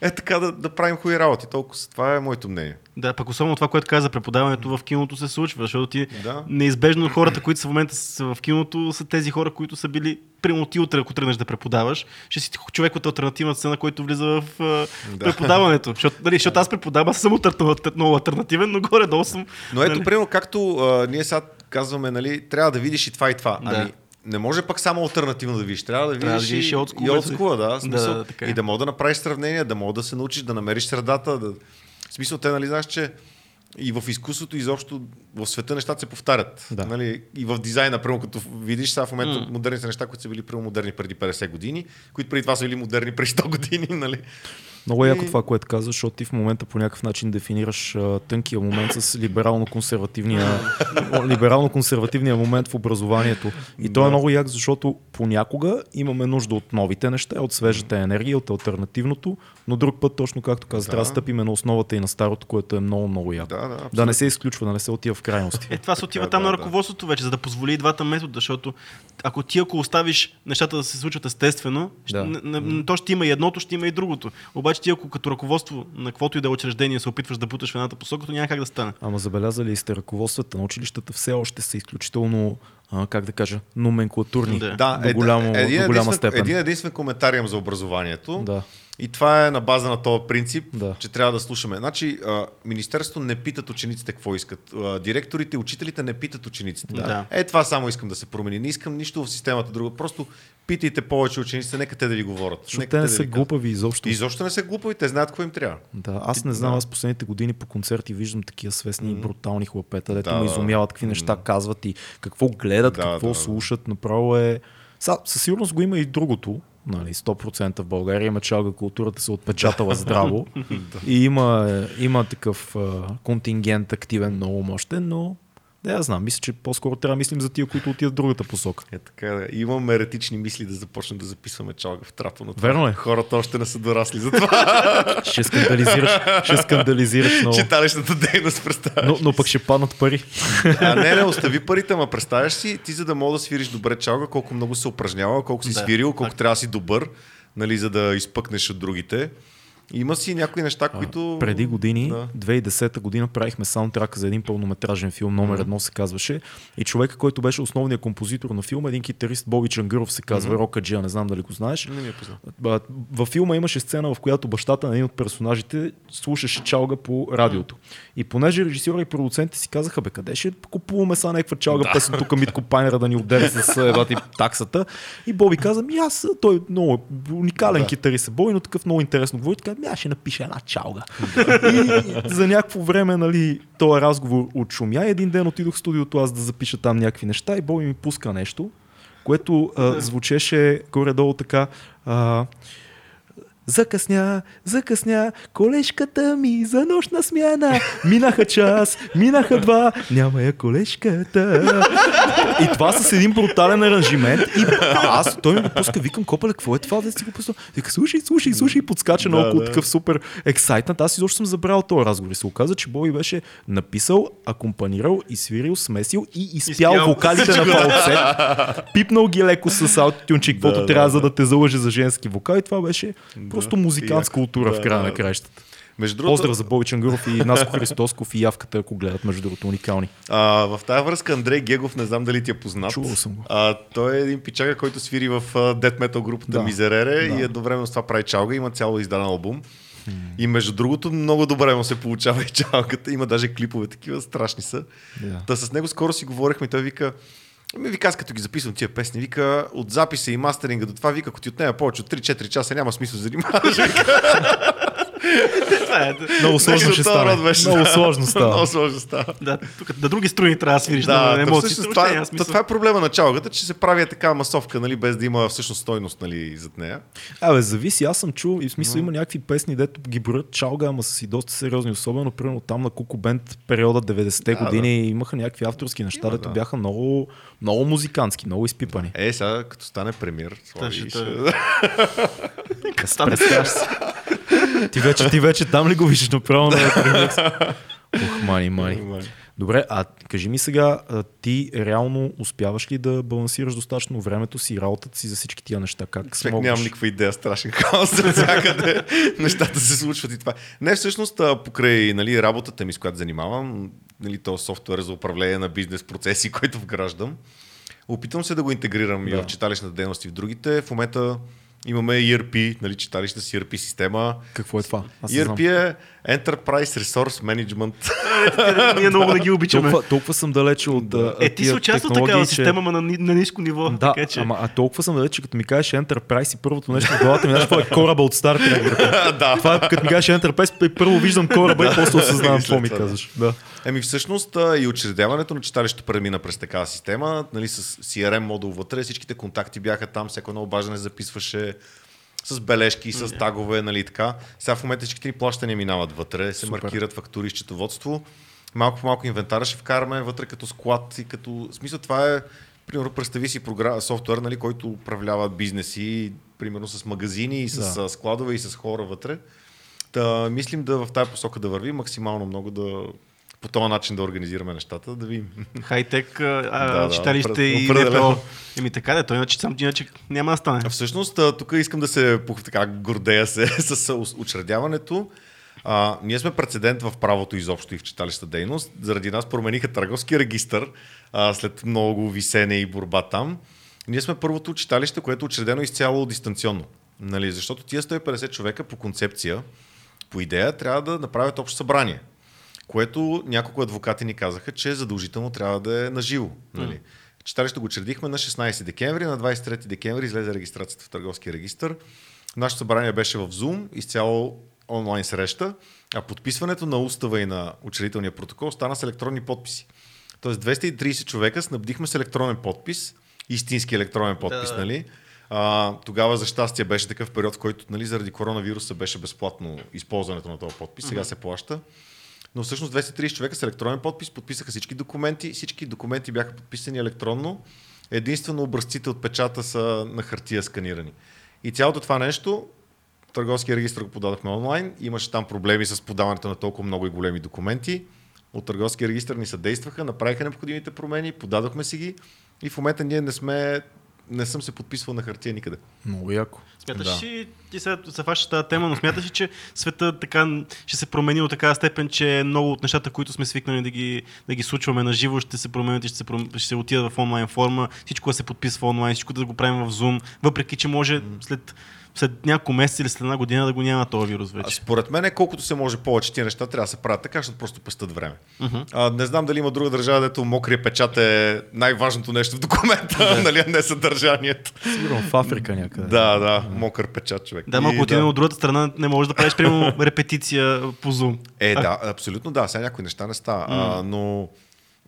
е така да, да правим хубави работи. Толкова. Това е моето мнение. Да, пък особено това, което каза за преподаването в киното се случва, защото ти Да. неизбежно хората, които са в момента са в киното, са тези хора, които са били примерно ти утре, ако тръгнеш да преподаваш, ще си човек от альтернативна сцена, който влиза в Да. преподаването. Защото, нали, защото аз преподавам, аз съм много альтернативен, но горе-долу съм. Но ето, нали, примерно, както а, ние сега казваме, нали, трябва да видиш и това и това. Да. Ами, не може пък само альтернативно да видиш. Трябва да Трябва да видиш видиш и и и олдскула, да. Смисъл, Да, така е. и да мога да направиш сравнение, да мога да се научиш, да намериш средата. Да... В смисъл, те, нали, знаеш, че и в изкуството, изобщо в света нещата се повтарят. Да. Нали? И в дизайна, примерно, като видиш сега в момента М. модерни са неща, които са били примерно модерни преди 50 години, които преди това са били модерни преди 100 години. <laughs> Нали? Много е яко И- това, което казваш, защото ти в момента по някакъв начин дефинираш а, тънкия момент с либерално-консервативния, <laughs> либерално-консервативния момент в образованието. И то е много як, защото понякога имаме нужда от новите неща, от свежата енергия, от альтернативното, но друг път, точно както каза, Да. трябва да стъпиме на основата и на старото, което е много, много яко. Да, да, Да не се изключва, да не се отива в крайности. <laughs> Е, това се отива там да, на да. ръководството вече, за да позволи и двата метода, защото ако ти ако оставиш нещата да се случват естествено, Да. да. н- н- то ще има и едното, ще има и другото. Обаче ти ако като ръководство на каквото и да е учреждение се опитваш да буташ в едната посока, то няма как да стане. Ама забелязали ли сте, ръководствата на училищата все още са изключително, а, как да кажа, номенклатурни Да. Да, до, голямо, един, до голяма единствен, степен. един единствен коментар имам за образованието. Да. И това е на база на този принцип, Да. че трябва да слушаме. Значи, а, Министерството не питат учениците какво искат. А, директорите, учителите не питат учениците. Да. Е, това само искам да се промени. Не искам нищо в системата друго. Просто питайте повече учениците, нека те да ви говорят. Защото нека те не да са глупави изобщо. Изобщо не са глупави, те знаят какво им трябва. Да, аз не знам, Да. аз последните години по концерти виждам такива свестни и брутални хлапета, дето Да, ме изумяват какви неща казват и какво гледат, Да, какво да. слушат. Направо е... Са, със сигурност го има и другото. Нали, 100% в България има чалга културата се отпечатала <laughs> здраво. И има, има такъв контингент активен много мощен, но да, я знам, мисля, че по-скоро трябва да мислим за тия, които отиват в другата посока. Е, така, да. Имам еретични мисли да започнем да записваме чалга в трапа, но това- Верно е. хората още не са дорасли за това. <laughs> Ще скандализираш, ще скандализираш много. Читалищната дейност, представяш. Но, но пък ще паднат пари. А не, не, остави парите, ама представяш си, ти за да мога да свириш добре чалга, колко много се упражнява, колко си Да. свирил, колко трябва да си добър, нали, за да изпъкнеш от другите. Има си някои неща, които... Преди години, Да. 2010 година, правихме саундтрака за един пълнометражен филм, номер едно се казваше. И човека, който беше основният композитор на филма, един китарист Боби Чангъров се казва, Рока Джия, не знам дали го знаеш. Не ми е познат. Във филма имаше сцена, в която бащата на един от персонажите слушаше чалга по радиото. И понеже режисьора и продуцентите си казаха, бе, къде ще купуваме са някаква чалга песен тук Митко Пайнера да ни отделя с еба ти таксата. И Боби каза, ми аз, той е много уникален Да. китарист е Боби, но такъв много интересно говори, така, ми аз ще напиша една чалга. и за някакво време, нали, този разговор отшумя и един ден отидох в студиото аз да запиша там някакви неща и Боби ми пуска нещо, което а, звучеше горе-долу така. А, Закъсня, закъсня, колежката ми за нощна смяна. Минаха час, минаха два, няма я колежката. И това с един брутален аранжимент. И аз, той ми го пуска, викам, копале, какво е това да си го пусна? Вика, слушай, слушай, слушай, и подскача Да, наоколо да. такъв супер ексайтнат. Аз изобщо съм забрал този разговор. И се оказа, че Боби беше написал, акомпанирал, изсвирил, смесил и изпял Изпял вокалите на фалцет. Пипнал ги леко с аутотюнчи, каквото Да, трябва, да, за да. да те залъжи за женски вокал. И това беше просто музикантска култура Да, в края да. на краищата. Между другото, Поздрав за Боби Чангуров и Наско Христосков и Явката, ако гледат, между другото, уникални. а, в тази връзка Андрей Гегов, не знам дали ти е познат. Чувал съм го. А, той е един пичага, който свири в дет метал групата Да. Мизерере Да. и едновременно с това прави чалга. Има цяло издаден албум. И между другото, много добре му се получава и чалката. Има даже клипове такива, страшни са. Да. Та с него скоро си говорихме и той вика, ми вика, аз като ги записвам тия песни, вика, от записа и мастеринга до това, вика, ако ти отнема повече от 3-4 часа, няма смисъл да занимаваш. Е. Много сложно Значи ще стане. беше. Много сложно Много става. сложно става. Да, тук на други струни трябва да свириш, Да, на всъщност, това, смисъл. това е проблема на чалгата, че се прави е така масовка, нали, без да има всъщност стойност нали, зад нея. Абе, зависи. Аз съм чул и в смисъл има някакви песни, дето ги броят чалга, ама са си доста сериозни. Особено, примерно там на Куко Бенд периода 90-те Да, години имаха някакви авторски неща, дето бяха много, много музикантски, много изпипани. Е, сега като стане премиер, Слави, ще- <laughs> ще... Представяш си. <laughs> ти, вече, ти вече там ли го виждаш направо на премиер? Ох, мани, мани. Добре, а кажи ми сега, ти реално успяваш ли да балансираш достатъчно времето си и работата си за всички тия неща? Как Човек смогваш? нямам никаква идея, страшен хаос всякъде. <laughs> Нещата се случват и това. Не, всъщност, покрай нали, работата ми, с която занимавам, нали, то софтуер за управление на бизнес процеси, <laughs> който вграждам, опитвам се да го интегрирам и Да. в читалищната дейност и в другите. В момента имаме ERP, нали, читалища с ERP система. Какво е това? Аз. ERP е Enterprise Resource Management. Ние много да ги обичаме. Толкова, толкова съм далече от а, Е, ти си участвал такава че- система, ама на, на ниско ниво. Да, така, че... ама а толкова съм далеч, че като ми кажеш Enterprise и първото нещо в главата ми, знаеш какво е кораба от Star Trek. <laughs> да. Това е, като ми кажеш Enterprise, и първо виждам кораба <laughs> и после осъзнавам какво ми това, да. казваш. Да. Еми всъщност и учредяването на читалището премина през такава система, нали, с CRM модул вътре, всичките контакти бяха там, всяко едно обаждане записваше с бележки, с тагове, нали така. Сега в момента всичките ни плащания минават вътре, се Супер. маркират фактури, счетоводство. Малко по малко инвентара ще вкараме вътре като склад и като... В смисъл това е, примерно, представи си програма, софтуер, нали, който управлява бизнеси, примерно с магазини и с да. складове и с хора вътре. Та, мислим да в тази посока да върви, максимално много да по този начин да организираме нещата, да видим. Хай-тек, Да, да, читалище опре- и. НПО. Еми така да, той иначе, сам, иначе няма да стане. Всъщност, тук искам да се така гордея се <laughs> с учредяването. А, ние сме прецедент в правото изобщо и в читалища дейност. Заради нас промениха търговски регистр а, след много висене и борба там. Ние сме първото читалище, което е учредено изцяло дистанционно. Нали? Защото тия 150 човека по концепция, по идея, трябва да направят общо събрание. Което няколко адвокати ни казаха, че задължително трябва да е наживо. Нали? Читалище го учредихме на 16 декември, на 23 декември излезе регистрацията в търговския регистр. Нашето събрание беше в Zoom, изцяло онлайн среща, а подписването на устава и на учредителния протокол стана с електронни подписи. Тоест 230 човека снабдихме с електронен подпис, истински електронен подпис, Да. нали? А, тогава за щастие беше такъв период, в който нали, заради коронавируса беше безплатно използването на този подпис, сега се плаща. Но всъщност 230 човека с електронен подпис подписаха всички документи. Всички документи бяха подписани електронно. Единствено образците от печата са на хартия сканирани. И цялото това нещо, търговския регистр го подадахме онлайн. Имаше там проблеми с подаването на толкова много и големи документи. От търговския регистр ни съдействаха, направиха необходимите промени, подадохме си ги и в момента ние не сме, не съм се подписвал на хартия никъде. Много яко. Смяташ Да. си, ти сега се фащаш тази тема, но смяташ ли, че света така ще се промени до такава степен, че много от нещата, които сме свикнали да ги, да ги случваме на живо, ще се променят и ще се, пром- ще се отидат в онлайн форма, всичко да се подписва онлайн, всичко да го правим в Zoom, въпреки че може след, след няколко месеца или след една година да го няма този вирус А вече. според мен, колкото се може повече тия неща трябва да се правят така, защото просто пестат време. А, не знам дали има друга държава, дето мокрия печат е най-важното нещо в документа, <laughs> нали, а не съдържанието. Сигурно в Африка някъде. Да, да, мокър печат човек. Да, малко отидем от другата страна, не можеш да правиш прямо <laughs> репетиция по Zoom. Е, да, абсолютно да. Сега някои неща не става. А, но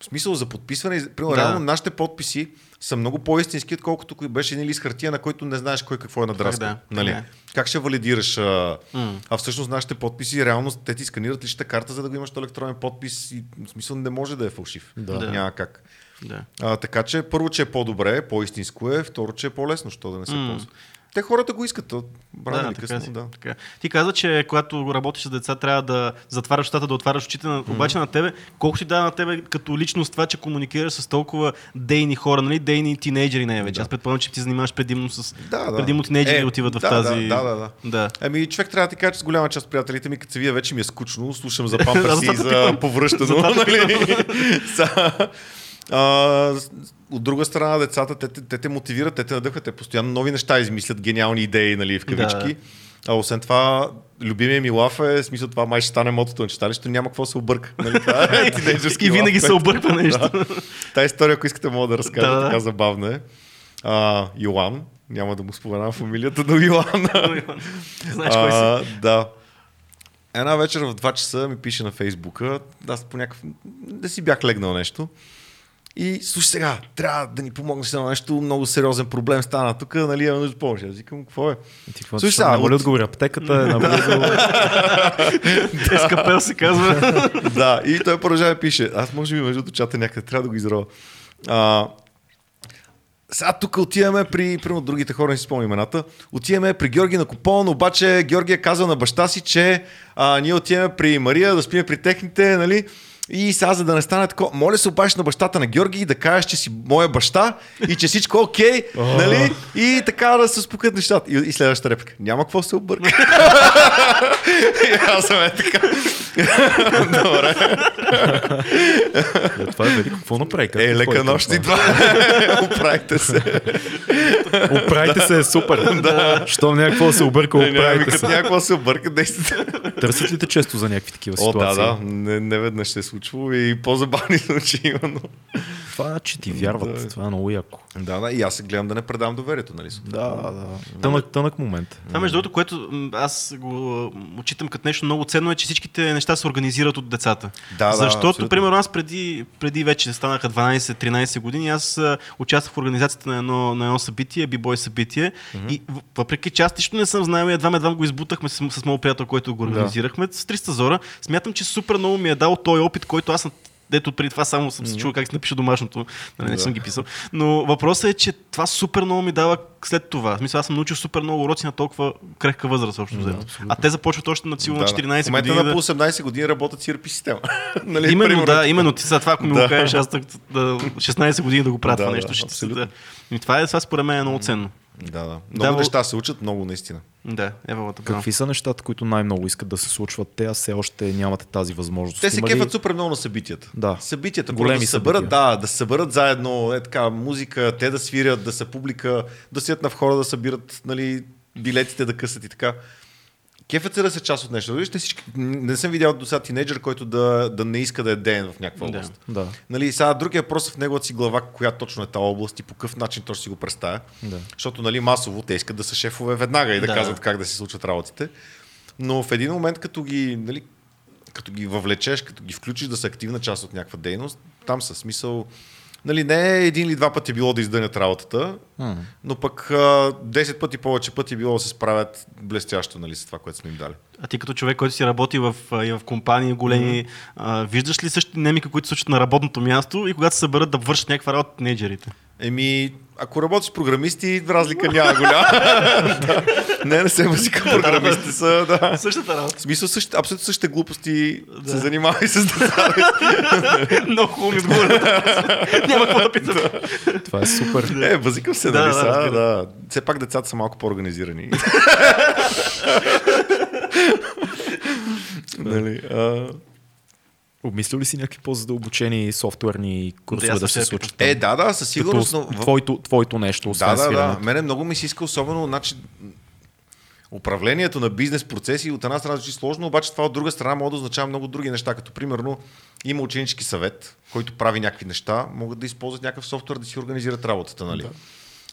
в смисъл за подписване, примерно, Да. реално нашите подписи са много по-истински, отколкото беше един лист хартия, на който не знаеш кой какво е надраскал. да, нали? така е. Как ще валидираш? А, М. а всъщност нашите подписи, реално те ти сканират личната карта, за да го имаш електронен подпис и в смисъл не може да е фалшив. Да. Да. Няма как. Да. А, така че първо, че е по-добре, по-истинско е, второ, че е по-лесно, що да не се М. ползва. Те хората го искат, рано или така късно, си, да. така. Ти каза, че когато работиш с деца, трябва да затваряш устата, да отваряш очите. На, обаче на тебе, колко ти дава на тебе като личност това, че комуникираш с толкова дейни хора, нали? дейни тинейджери най-вече. Да. Аз предполагам, че ти занимаваш предимно с... Да, да. Предимно тинейджери Е, отиват в да, тази... Да, да, да. да. Ами човек трябва да ти кажа, че с голяма част от приятелите ми, като се вие вече ми е скучно, слушам за памперси <laughs> и за нали? <laughs> А, от друга страна, децата, те, те, те те мотивират, те те надъхват, те постоянно нови неща измислят, гениални идеи, нали, в кавички. Да. А освен това, любимия ми лаф е, смисъл това май ще стане мотото на читалището, няма какво се обърка. Нали? Това е <laughs> И винаги лаф, се обърква <laughs> нещо. Да. Тая история, ако искате, мога да разкажа, Да, така забавна е. А, Йоан, няма да му споменавам фамилията, но Йоан. <laughs> Знаеш кой си? А, Да. Една вечер в 2 часа ми пише на Фейсбука, аз по някакъв... да си бях легнал нещо. И слушай сега, трябва да ни помогнеш на нещо, много сериозен проблем стана тук, нали, имам нужда помощ. Аз викам, какво е? И Ти какво Слушай, сега, от- отговори, аптеката е наблизо. <laughs> Ескапел се казва. <laughs> да, и той продължава да пише. Аз може би между чата някъде трябва да го изрова. А, сега тук отиваме при, примерно другите хора, не си спомням имената, отиваме при Георги на Купон, обаче Георги е казал на баща си, че а, ние отиваме при Мария да спиме при техните, нали? И сега, за да не стане такова, моля се обаче на бащата на Георги и да кажеш, че си моя баща и че всичко е окей, <laughs> нали? И така да се спукат нещата. И, и следващата реплика. Няма какво се обърка. и <laughs> аз съм е така. <laughs> Добре. Е, Това е велико. Какво направи? Е, лека нощ и това? това. Оправите се. Оправите се е супер. да. Щом няма какво да се обърка, Няма оправите се. някакво се обърка, действате. Търсят ли те често за някакви такива О, да, ситуации? да. Не, не веднъж се е случвало и по-забавни <laughs> случаи има, но... Това, че ти вярват, Да. това е много яко. Да, да, и аз се гледам да не предам доверието, нали? Да, да. Тънък, тънък момент. Това между другото, което аз го отчитам като нещо много ценно е, че всичките неща се организират от децата. Да, да, Защото, абсолютно. примерно, аз преди, преди вече станаха 12-13 години, аз участвах в организацията на едно, на едно събитие, бибой събитие. Mm-hmm. И въпреки че аз нищо не съм знаел, и едва едва го избутахме с, с моят приятел, който го организирахме, с 300 зора. Смятам, че супер много ми е дал този опит, който аз Дето преди това само съм се чул как се напише домашното, нали, не съм ги писал. Но въпросът е, че това супер много ми дава след това. В смисъл, аз съм научил супер много уроци на толкова крехка възраст, общо взето. А те започват още на силно на 14 В момента години. на да- по 18 години работят CRP система. <laughs> нали, Именно, примерно. да, именно. Ти за това, ако ми Да. го кажеш, аз да, 16 години да го правя Да, това да, нещо. ще се абсолютно. да. И това е, това според мен е много ценно. Да, да. Много Да, неща се учат, много наистина. Да, евалата. Какви са нещата, които най-много искат да се случват? Те а все още нямате тази възможност. Те се Има ли- кефат супер много на събитията. Да. Събитията, Големи да се съберат, събития. да, да се съберат заедно, е така, музика, те да свирят, да са публика, да седят на входа, да събират, нали, билетите да късат и така. Кефът се да са част от нещо. Вижте, всички, не съм видял до сега тинейджър, който да, да не иска да е ден в някаква Да. област. Да. Нали, сега другия въпрос е в неговата си глава, коя точно е тази област и по какъв начин точно си го представя. Да. Защото нали, масово те искат да са шефове веднага и да, Да. казват как да си случват работите. Но в един момент, като ги, нали, като ги въвлечеш, като ги включиш да са активна част от някаква дейност, там със смисъл. Нали, не е един или два пъти било да издънят работата, М. но пък а, 10 пъти повече пъти било да се справят блестящо нали, с това, което сме им дали. А ти като човек, който си работи в, и в компании големи, а, виждаш ли същите немики, които се случват на работното място и когато се съберат да вършат някаква работа тинейджерите? Еми, ако работиш с програмисти, разлика няма голяма. да. <laughs> Не, не се мъзика, програмисти са, да. Същата работа. В смисъл, същите, абсолютно същите глупости Да. се занимава и с деца. Много хубаво ми отговоря. Няма какво да питам. Това е супер. Е, възикам се, Да, нали да, са, да. Все пак децата са малко по-организирани. <laughs> нали, а... Обмислил ли си някакви по-задълбочени софтуерни Да, курсове да, също се случат? Е, да, да, със сигурност. Но... твоето, твоето нещо, освен Да, да, да. Мене много ми се иска, особено, значи, управлението на бизнес процеси от една страна звучи сложно, обаче това от друга страна може да означава много други неща, като примерно има ученически съвет, който прави някакви неща, могат да използват някакъв софтуер да си организират работата, нали? Да.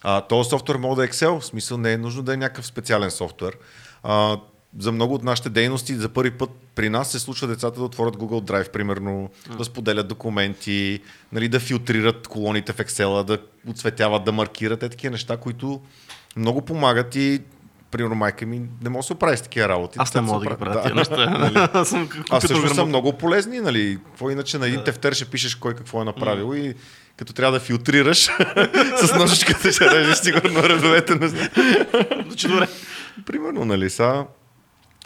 А, този софтуер може да е Excel, в смисъл не е нужно да е някакъв специален софтуер. А, за много от нашите дейности за първи път при нас се случва децата да отворят Google Drive, примерно, да споделят документи, нали, да филтрират колоните в Excel, да отцветяват, да маркират, е такива неща, които много помагат и примерно майка ми не може да се оправи с такива работи. Аз не мога да ги правя тия неща. <laughs> Аз съм А също са много полезни, нали? Какво иначе на един тефтер ще пишеш кой какво е направил и като трябва да филтрираш <laughs> с ножичката ще режеш сигурно редовете. Звучи добре. Примерно, нали, са...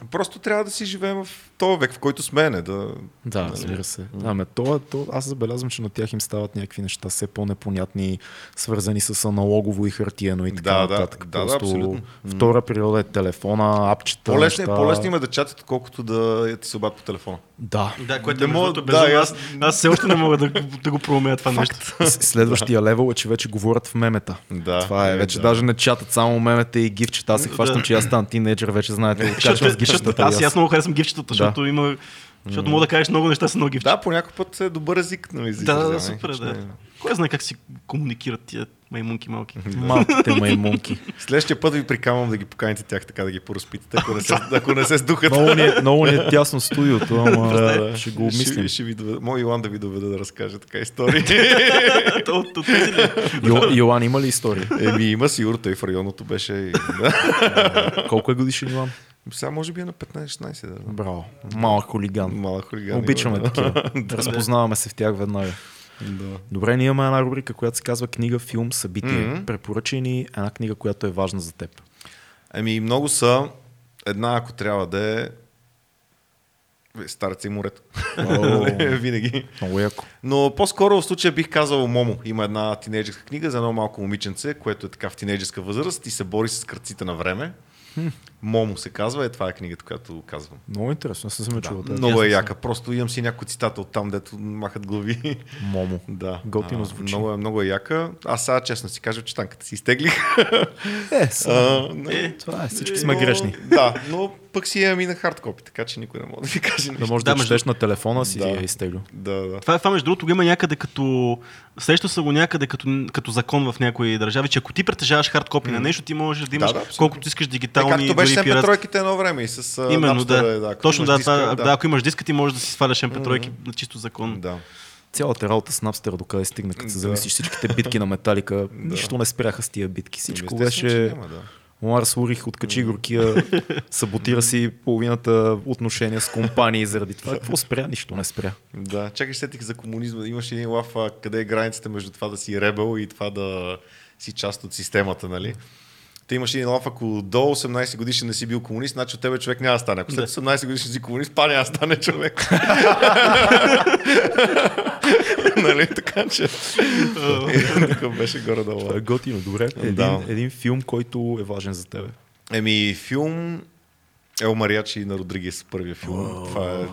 Просто трябва да си живеем в този век, в който сме, не да... Да, разбира се. Да, ме, то, то, аз забелязвам, че на тях им стават някакви неща все по-непонятни, свързани с аналогово и хартиено и така Да, да, нататък. да, да, Просто абсолютно. Втора природа е телефона, апчета. По-лесно, неща. по-лесно има да чатят, отколкото да ти се обадят по телефона. Да. Да, което Не е мога- да, аз- аз, все още не мога да, да го проумея това нещо. С- Следващия левел е, че вече говорят в мемета. Да, Това е, е, вече да. даже не чатат само мемета и гифчета. Аз се хващам, Да. че аз ставам тинейджър, вече знаете, качвам с гифчетата. аз аз много харесвам гифчетата, защото има... Защото мога да кажеш много неща с много гифчета. Да, по някой път е добър език. Нали, Да, да, супер, да. Кой знае как си комуникират тия маймунки малки? <laughs> Малките маймунки. Следващия път ви прикамвам да ги поканите тях така да ги поразпитате, ако не се, ако не се сдухат. Много ни, е, <laughs> много ни е тясно студиото, ама Да, да. ще го обмислим. Ще, ще ви доведа, мой Илан да ви доведа да разкаже така истории. <laughs> Йо, Йоан има ли история? Еми има сигурно, той в районното беше. Колко е годишен Йоан? Сега може би е на 15-16, да. Браво. Малък хулиган. Малък хулиган. Обичаме такива. Разпознаваме се в тях веднага. Да. Добре, ние имаме една рубрика, която се казва книга, филм, събитие. Мгм. Препоръчай ни една книга, която е важна за теб. Ами много са. Една, ако трябва да е Стареца и морето. <laughs> Винаги. Много яко. Но по-скоро в случая бих казал Момо. Има една тинейджерска книга за едно малко момиченце, което е така в тинейджерска възраст и се бори с кръците на време. Момо се казва, е това е книгата, която казвам. Много интересно, не съм се чувал. Да, тази. много е яка. Просто имам си някои цитата от там, дето махат глави. Момо. да. Готино А, звучи. Много е, много е яка. Аз сега честно си кажа, че танката си изтеглих. Е, <laughs> са, А, не, това е, всички сме но- грешни. Да, но пък си я на хардкопи, така че никой не може да ви каже Да нищо. можеш да, Да, между- четеш на телефона си Да. и я изтеглю. Да, да. Това, това между другото го има някъде като... Среща са го някъде като, като закон в някои държави, че ако ти притежаваш хард копи на нещо, ти можеш да имаш да, абсолютно. колкото искаш Е, дигитални както беше дори пират. MP3-ките едно време и с а, Именно, Napster, да. е, да. Точно имаш да, това, диска, да. ако имаш диска, ти можеш да си сваляш MP3 на чисто закон. Да. Цялата работа с Napster докъде стигна, като се Да. зависиш всичките битки на Металика. <laughs> Нищо не спряха с тия битки. Всичко че беше... да. Ларс Урих откачи горкия, <laughs> саботира си половината отношения с компании заради това. Какво спря? Нищо не спря. Да, чакай, сетих за комунизма. Имаш един лав, а, къде е границата между това да си ребел и това да си част от системата, нали? Ти имаш един лав, ако до 18 годишен не си бил комунист, значи от тебе човек няма да стане. Ако след 18 годишен си комунист, па няма да стане човек. <laughs> нали, така че... <laughs> Такъв беше горе-долу. Е готино, добре. Един, филм, който е важен за тебе. Еми, филм Ел Мариачи на Родригес, първия филм. Това е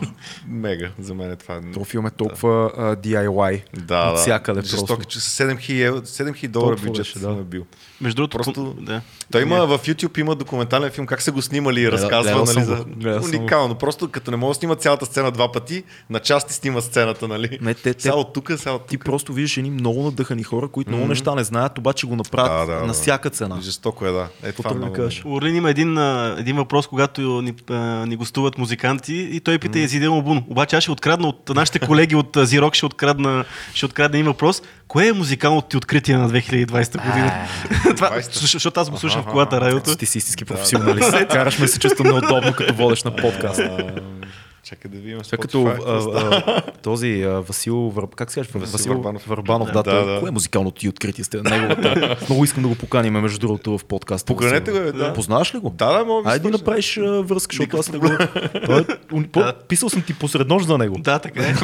мега. За мен е това. То филм е толкова DIY. Да, от всякъде да. Жестоки, просто. че с 7000, евро- 7000 долара бюджет беше, да. е бил. Между другото, Просто- да. Той има в YouTube има документален филм, как са го снимали и разказва, гледал нали, за... гледал съм го. Уникално. Просто като не мога да снима цялата сцена два пъти, на части снима сцената, нали? Не, те- те- Сега от тук, сега от Ти тук. просто виждаш едни много надъхани хора, които много неща не знаят, обаче го направят Да, да, на всяка цена. Жестоко е, да. Е, това да кажеш? Орлин има един, един въпрос, когато ни, а, ни гостуват музиканти и той пита mm. Езидел Обуно. Обаче аз ще открадна от нашите колеги от Зирок, ще открадна, ще открадна един въпрос. Кое е музикалното ти откритие на 2020 година? <laughs> Това, 20-та. защо- защото аз го слушам в колата радиото. Ти си истински професионалист. Караш ме се чувствам неудобно, като водеш на подкаст. Чакай да видим Сега като а, а, този а, Васил, Вър... как се казва? Васил Върбанов. Върбанов, да, Да, той- да. Кое е музикалното ти откритие сте? Неговата. <laughs> Много искам да го поканим, между другото, в подкаста. Поканете Васил. го, бе, да. Познаваш ли го? Да, да, мога да Айде да направиш а, връзка, защото аз не го... <laughs> Е Писал съм ти посред нощ за него. Да, така е.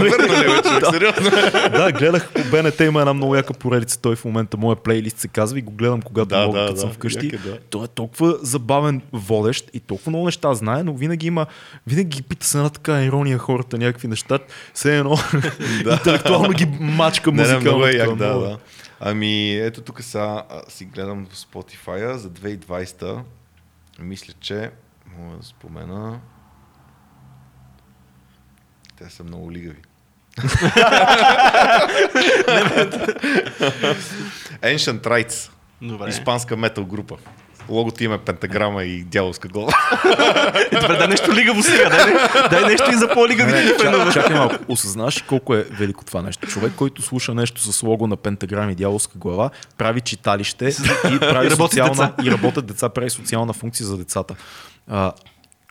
Сериозно? <laughs> да, гледах по БНТ има една много яка поредица. Той в момента моя плейлист се казва и го гледам когато Да, мога, да, като съм да, вкъщи. е, да. Той е толкова забавен водещ и толкова много неща знае, но винаги има, винаги ги пита с една така ирония хората някакви неща. Все едно <laughs> интелектуално ги мачка Не, не, музикално. много е така, як, да, да. Ами, ето тук сега си гледам в Spotify за 2020. Мисля, че мога да спомена. Те са много лигави. <laughs> Ancient Rights. Добре. Испанска метал група. Логото им е пентаграма и дяволска глава. Е, добре, дай нещо лигаво сега. Дай, дай нещо и за по-лигавите фенове. Чак- Чакай малко, осъзнаваш ли колко е велико това нещо? Човек, който слуша нещо с лого на пентаграм и дяволска глава, прави читалище и прави И работят социална, деца. и работят деца, прави социална функция за децата. А,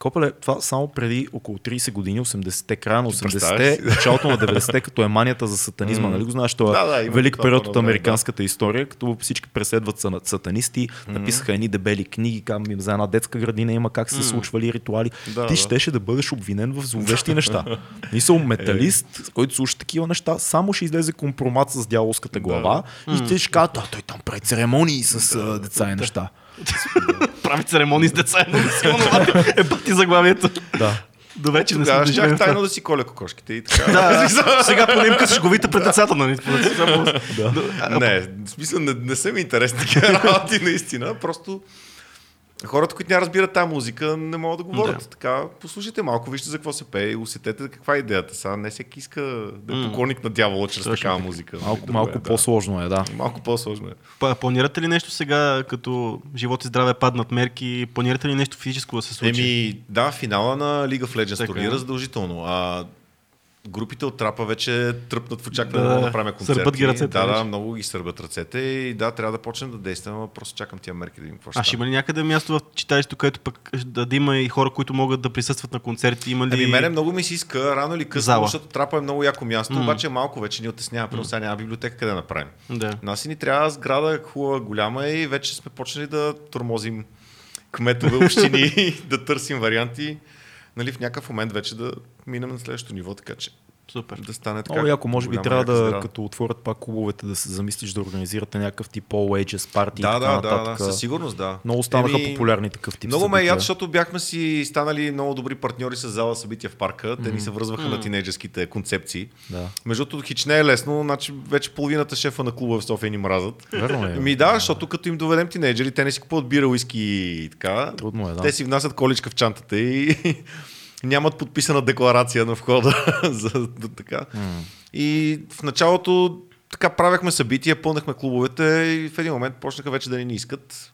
Копеле, това само преди около 30 години, 80-те, края на Ти представяш 80-те, началото на <laughs> 90-те, като е манията за сатанизма, нали го знаеш, това Да, да, е велик това период от американската история, като всички преследват са- сатанисти, написаха едни дебели книги, кам, за една детска градина има как се случвали ритуали. Да, Ти да. щеше да бъдеш обвинен в зловещи <laughs> неща. Мисъл, металист, който слуша такива неща, само ще излезе компромат с дяволската глава и те ще кажат, той там прави церемонии с деца и неща. <laughs> Прави церемонии с деца. е силно бати. е бати заглавието. Да. До вече не сме щях тайно да си коля кокошките и така. <laughs> Да, сега поне им късаш главите пред децата, нали? <laughs> Не, в смисъл не, не са ми интересни такива работи, наистина. Просто хората, които не разбират тази музика, не могат да говорят. Да. Така, послушайте малко, вижте за какво се пее и усетете каква е идеята. Сега не всеки иска да е поклонник на дявола чрез Точно такава така. музика. Малко, Добре, малко да. по-сложно е, да. Малко по-сложно е. Планирате ли нещо сега, като живот и здраве паднат мерки? Планирате ли нещо физическо да се случи? Еми, да, финала на League of Legends турнира задължително. А групите от трапа вече тръпнат в очакване Да, да, направим концерти. сърбат ги ръцете Да, да, много ги сърбат ръцете и да, трябва да почнем да действаме, просто чакам тия мерки да видим какво А ще има ли някъде място в читалището, където пък да, да има и хора, които могат да присъстват на концерти? Има ли... Ами мене много ми се иска, рано или късно, Зала. защото трапа е много яко място, М. обаче малко вече ни отеснява, mm. сега няма библиотека къде да направим. Да. Нас и ни трябва сграда хубава, голяма и вече сме почнали да тормозим кметове, <laughs> общини, да търсим варианти, нали, в някакъв момент вече да минем на следващото ниво, така че Супер. да стане така. Много яко, може би трябва да, сграда. като отворят пак клубовете, да се замислиш да организирате някакъв тип All Ages парти и Да, да, да, да, със сигурност, да. Много станаха Еми, популярни такъв тип Много ме яд, защото бяхме си станали много добри партньори с зала събития в парка. Те ни се връзваха на тинейджерските концепции. Да. Между другото, хич не е лесно, значи вече половината шефа на клуба в София ни мразят. Верно е. Ми да, защото като им доведем тинейджери, те не си купуват бира, уиски и така. Трудно е, да. Те си внасят количка в чантата и <laughs> нямат подписана декларация на входа. <laughs> за, така. И в началото така правяхме събития, пълнахме клубовете и в един момент почнаха вече да ни, искат.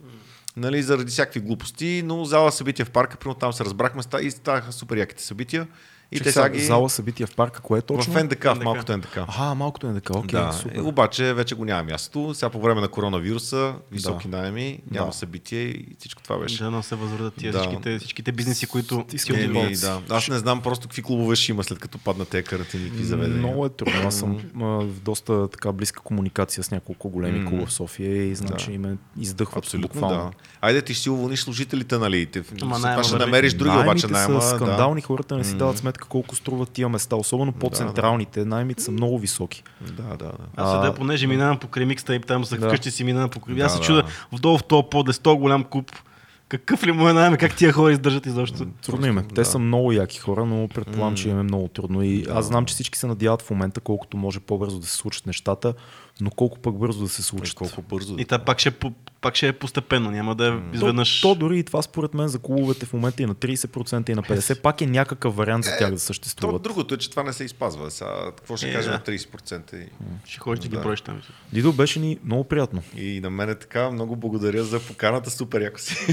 Нали, заради всякакви глупости, но зала събития в парка, примерно там се разбрахме и станаха супер яките събития. И те сега, ги... Зала събития в парка, кое е точно? в НДК, в НДК. малкото НДК. Аха, малкото е така, окей, да, супер. е, обаче вече го няма място. Сега по време на коронавируса, високи Да. найеми, няма Да. събитие и всичко това беше. Да, но се възродят тия Да. всичките, всичките бизнеси, които. Еми, да. Аз не знам просто какви клубове ще има след като паднат тези карантини, какви заведения. Много е трудно. Аз съм а, в доста така близка комуникация с няколко големи М. клуба в София и знам, Да. че им издъхват Абсолютно, буквално. да. Айде ти ще си уволниш служителите, нали? Те, това ще намериш други, Наймите обаче найема. са скандални, Да. хората не си дават сметка колко струват тия места, особено по-централните. Наймите са много високи. Да, да, да. Аз А, седя, понеже минавам по кремикста и там за Да. вкъщи си минавам по кремикста. Аз Да, се чуда да. вдолу в този под, е 100 голям куп. Какъв ли му е найем, как тия хора издържат изобщо? Трудно им е. Те да. са много яки хора, но предполагам, че им е много трудно. И Да. аз знам, че всички се надяват в момента колкото може по-бързо да се случат нещата, но колко пък бързо да се случат. Колко бързо. И та пак ще, е пак ще е постепенно, няма да е То, изведнъж... то дори и това според мен за клубовете в момента и на 30% и на 50% пак е някакъв вариант за тях да То, съществуват. другото е, че това не се изпазва. Сега, какво ще Е, кажем да. на 30%? И, Ще ходиш да ги Да. броиш там. Дидо беше ни много приятно. и на мен е така. Много благодаря за поканата. Супер яко си, <laughs> <laughs>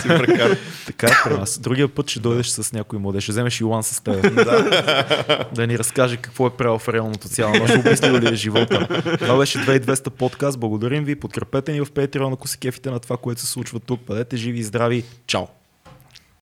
си прекара. Така е при нас. Другия път ще дойдеш с някой младеж. Ще вземеш Йоан с теб. <laughs> да ни разкаже какво е правил в реалното цяло. Може обяснил ли е живота. Това беше 2200 подкаст. Благодарим ви. Подкрепете ни в Patreon, ако се кефите на това, което се случва тук. Бъдете живи и здрави. Чао!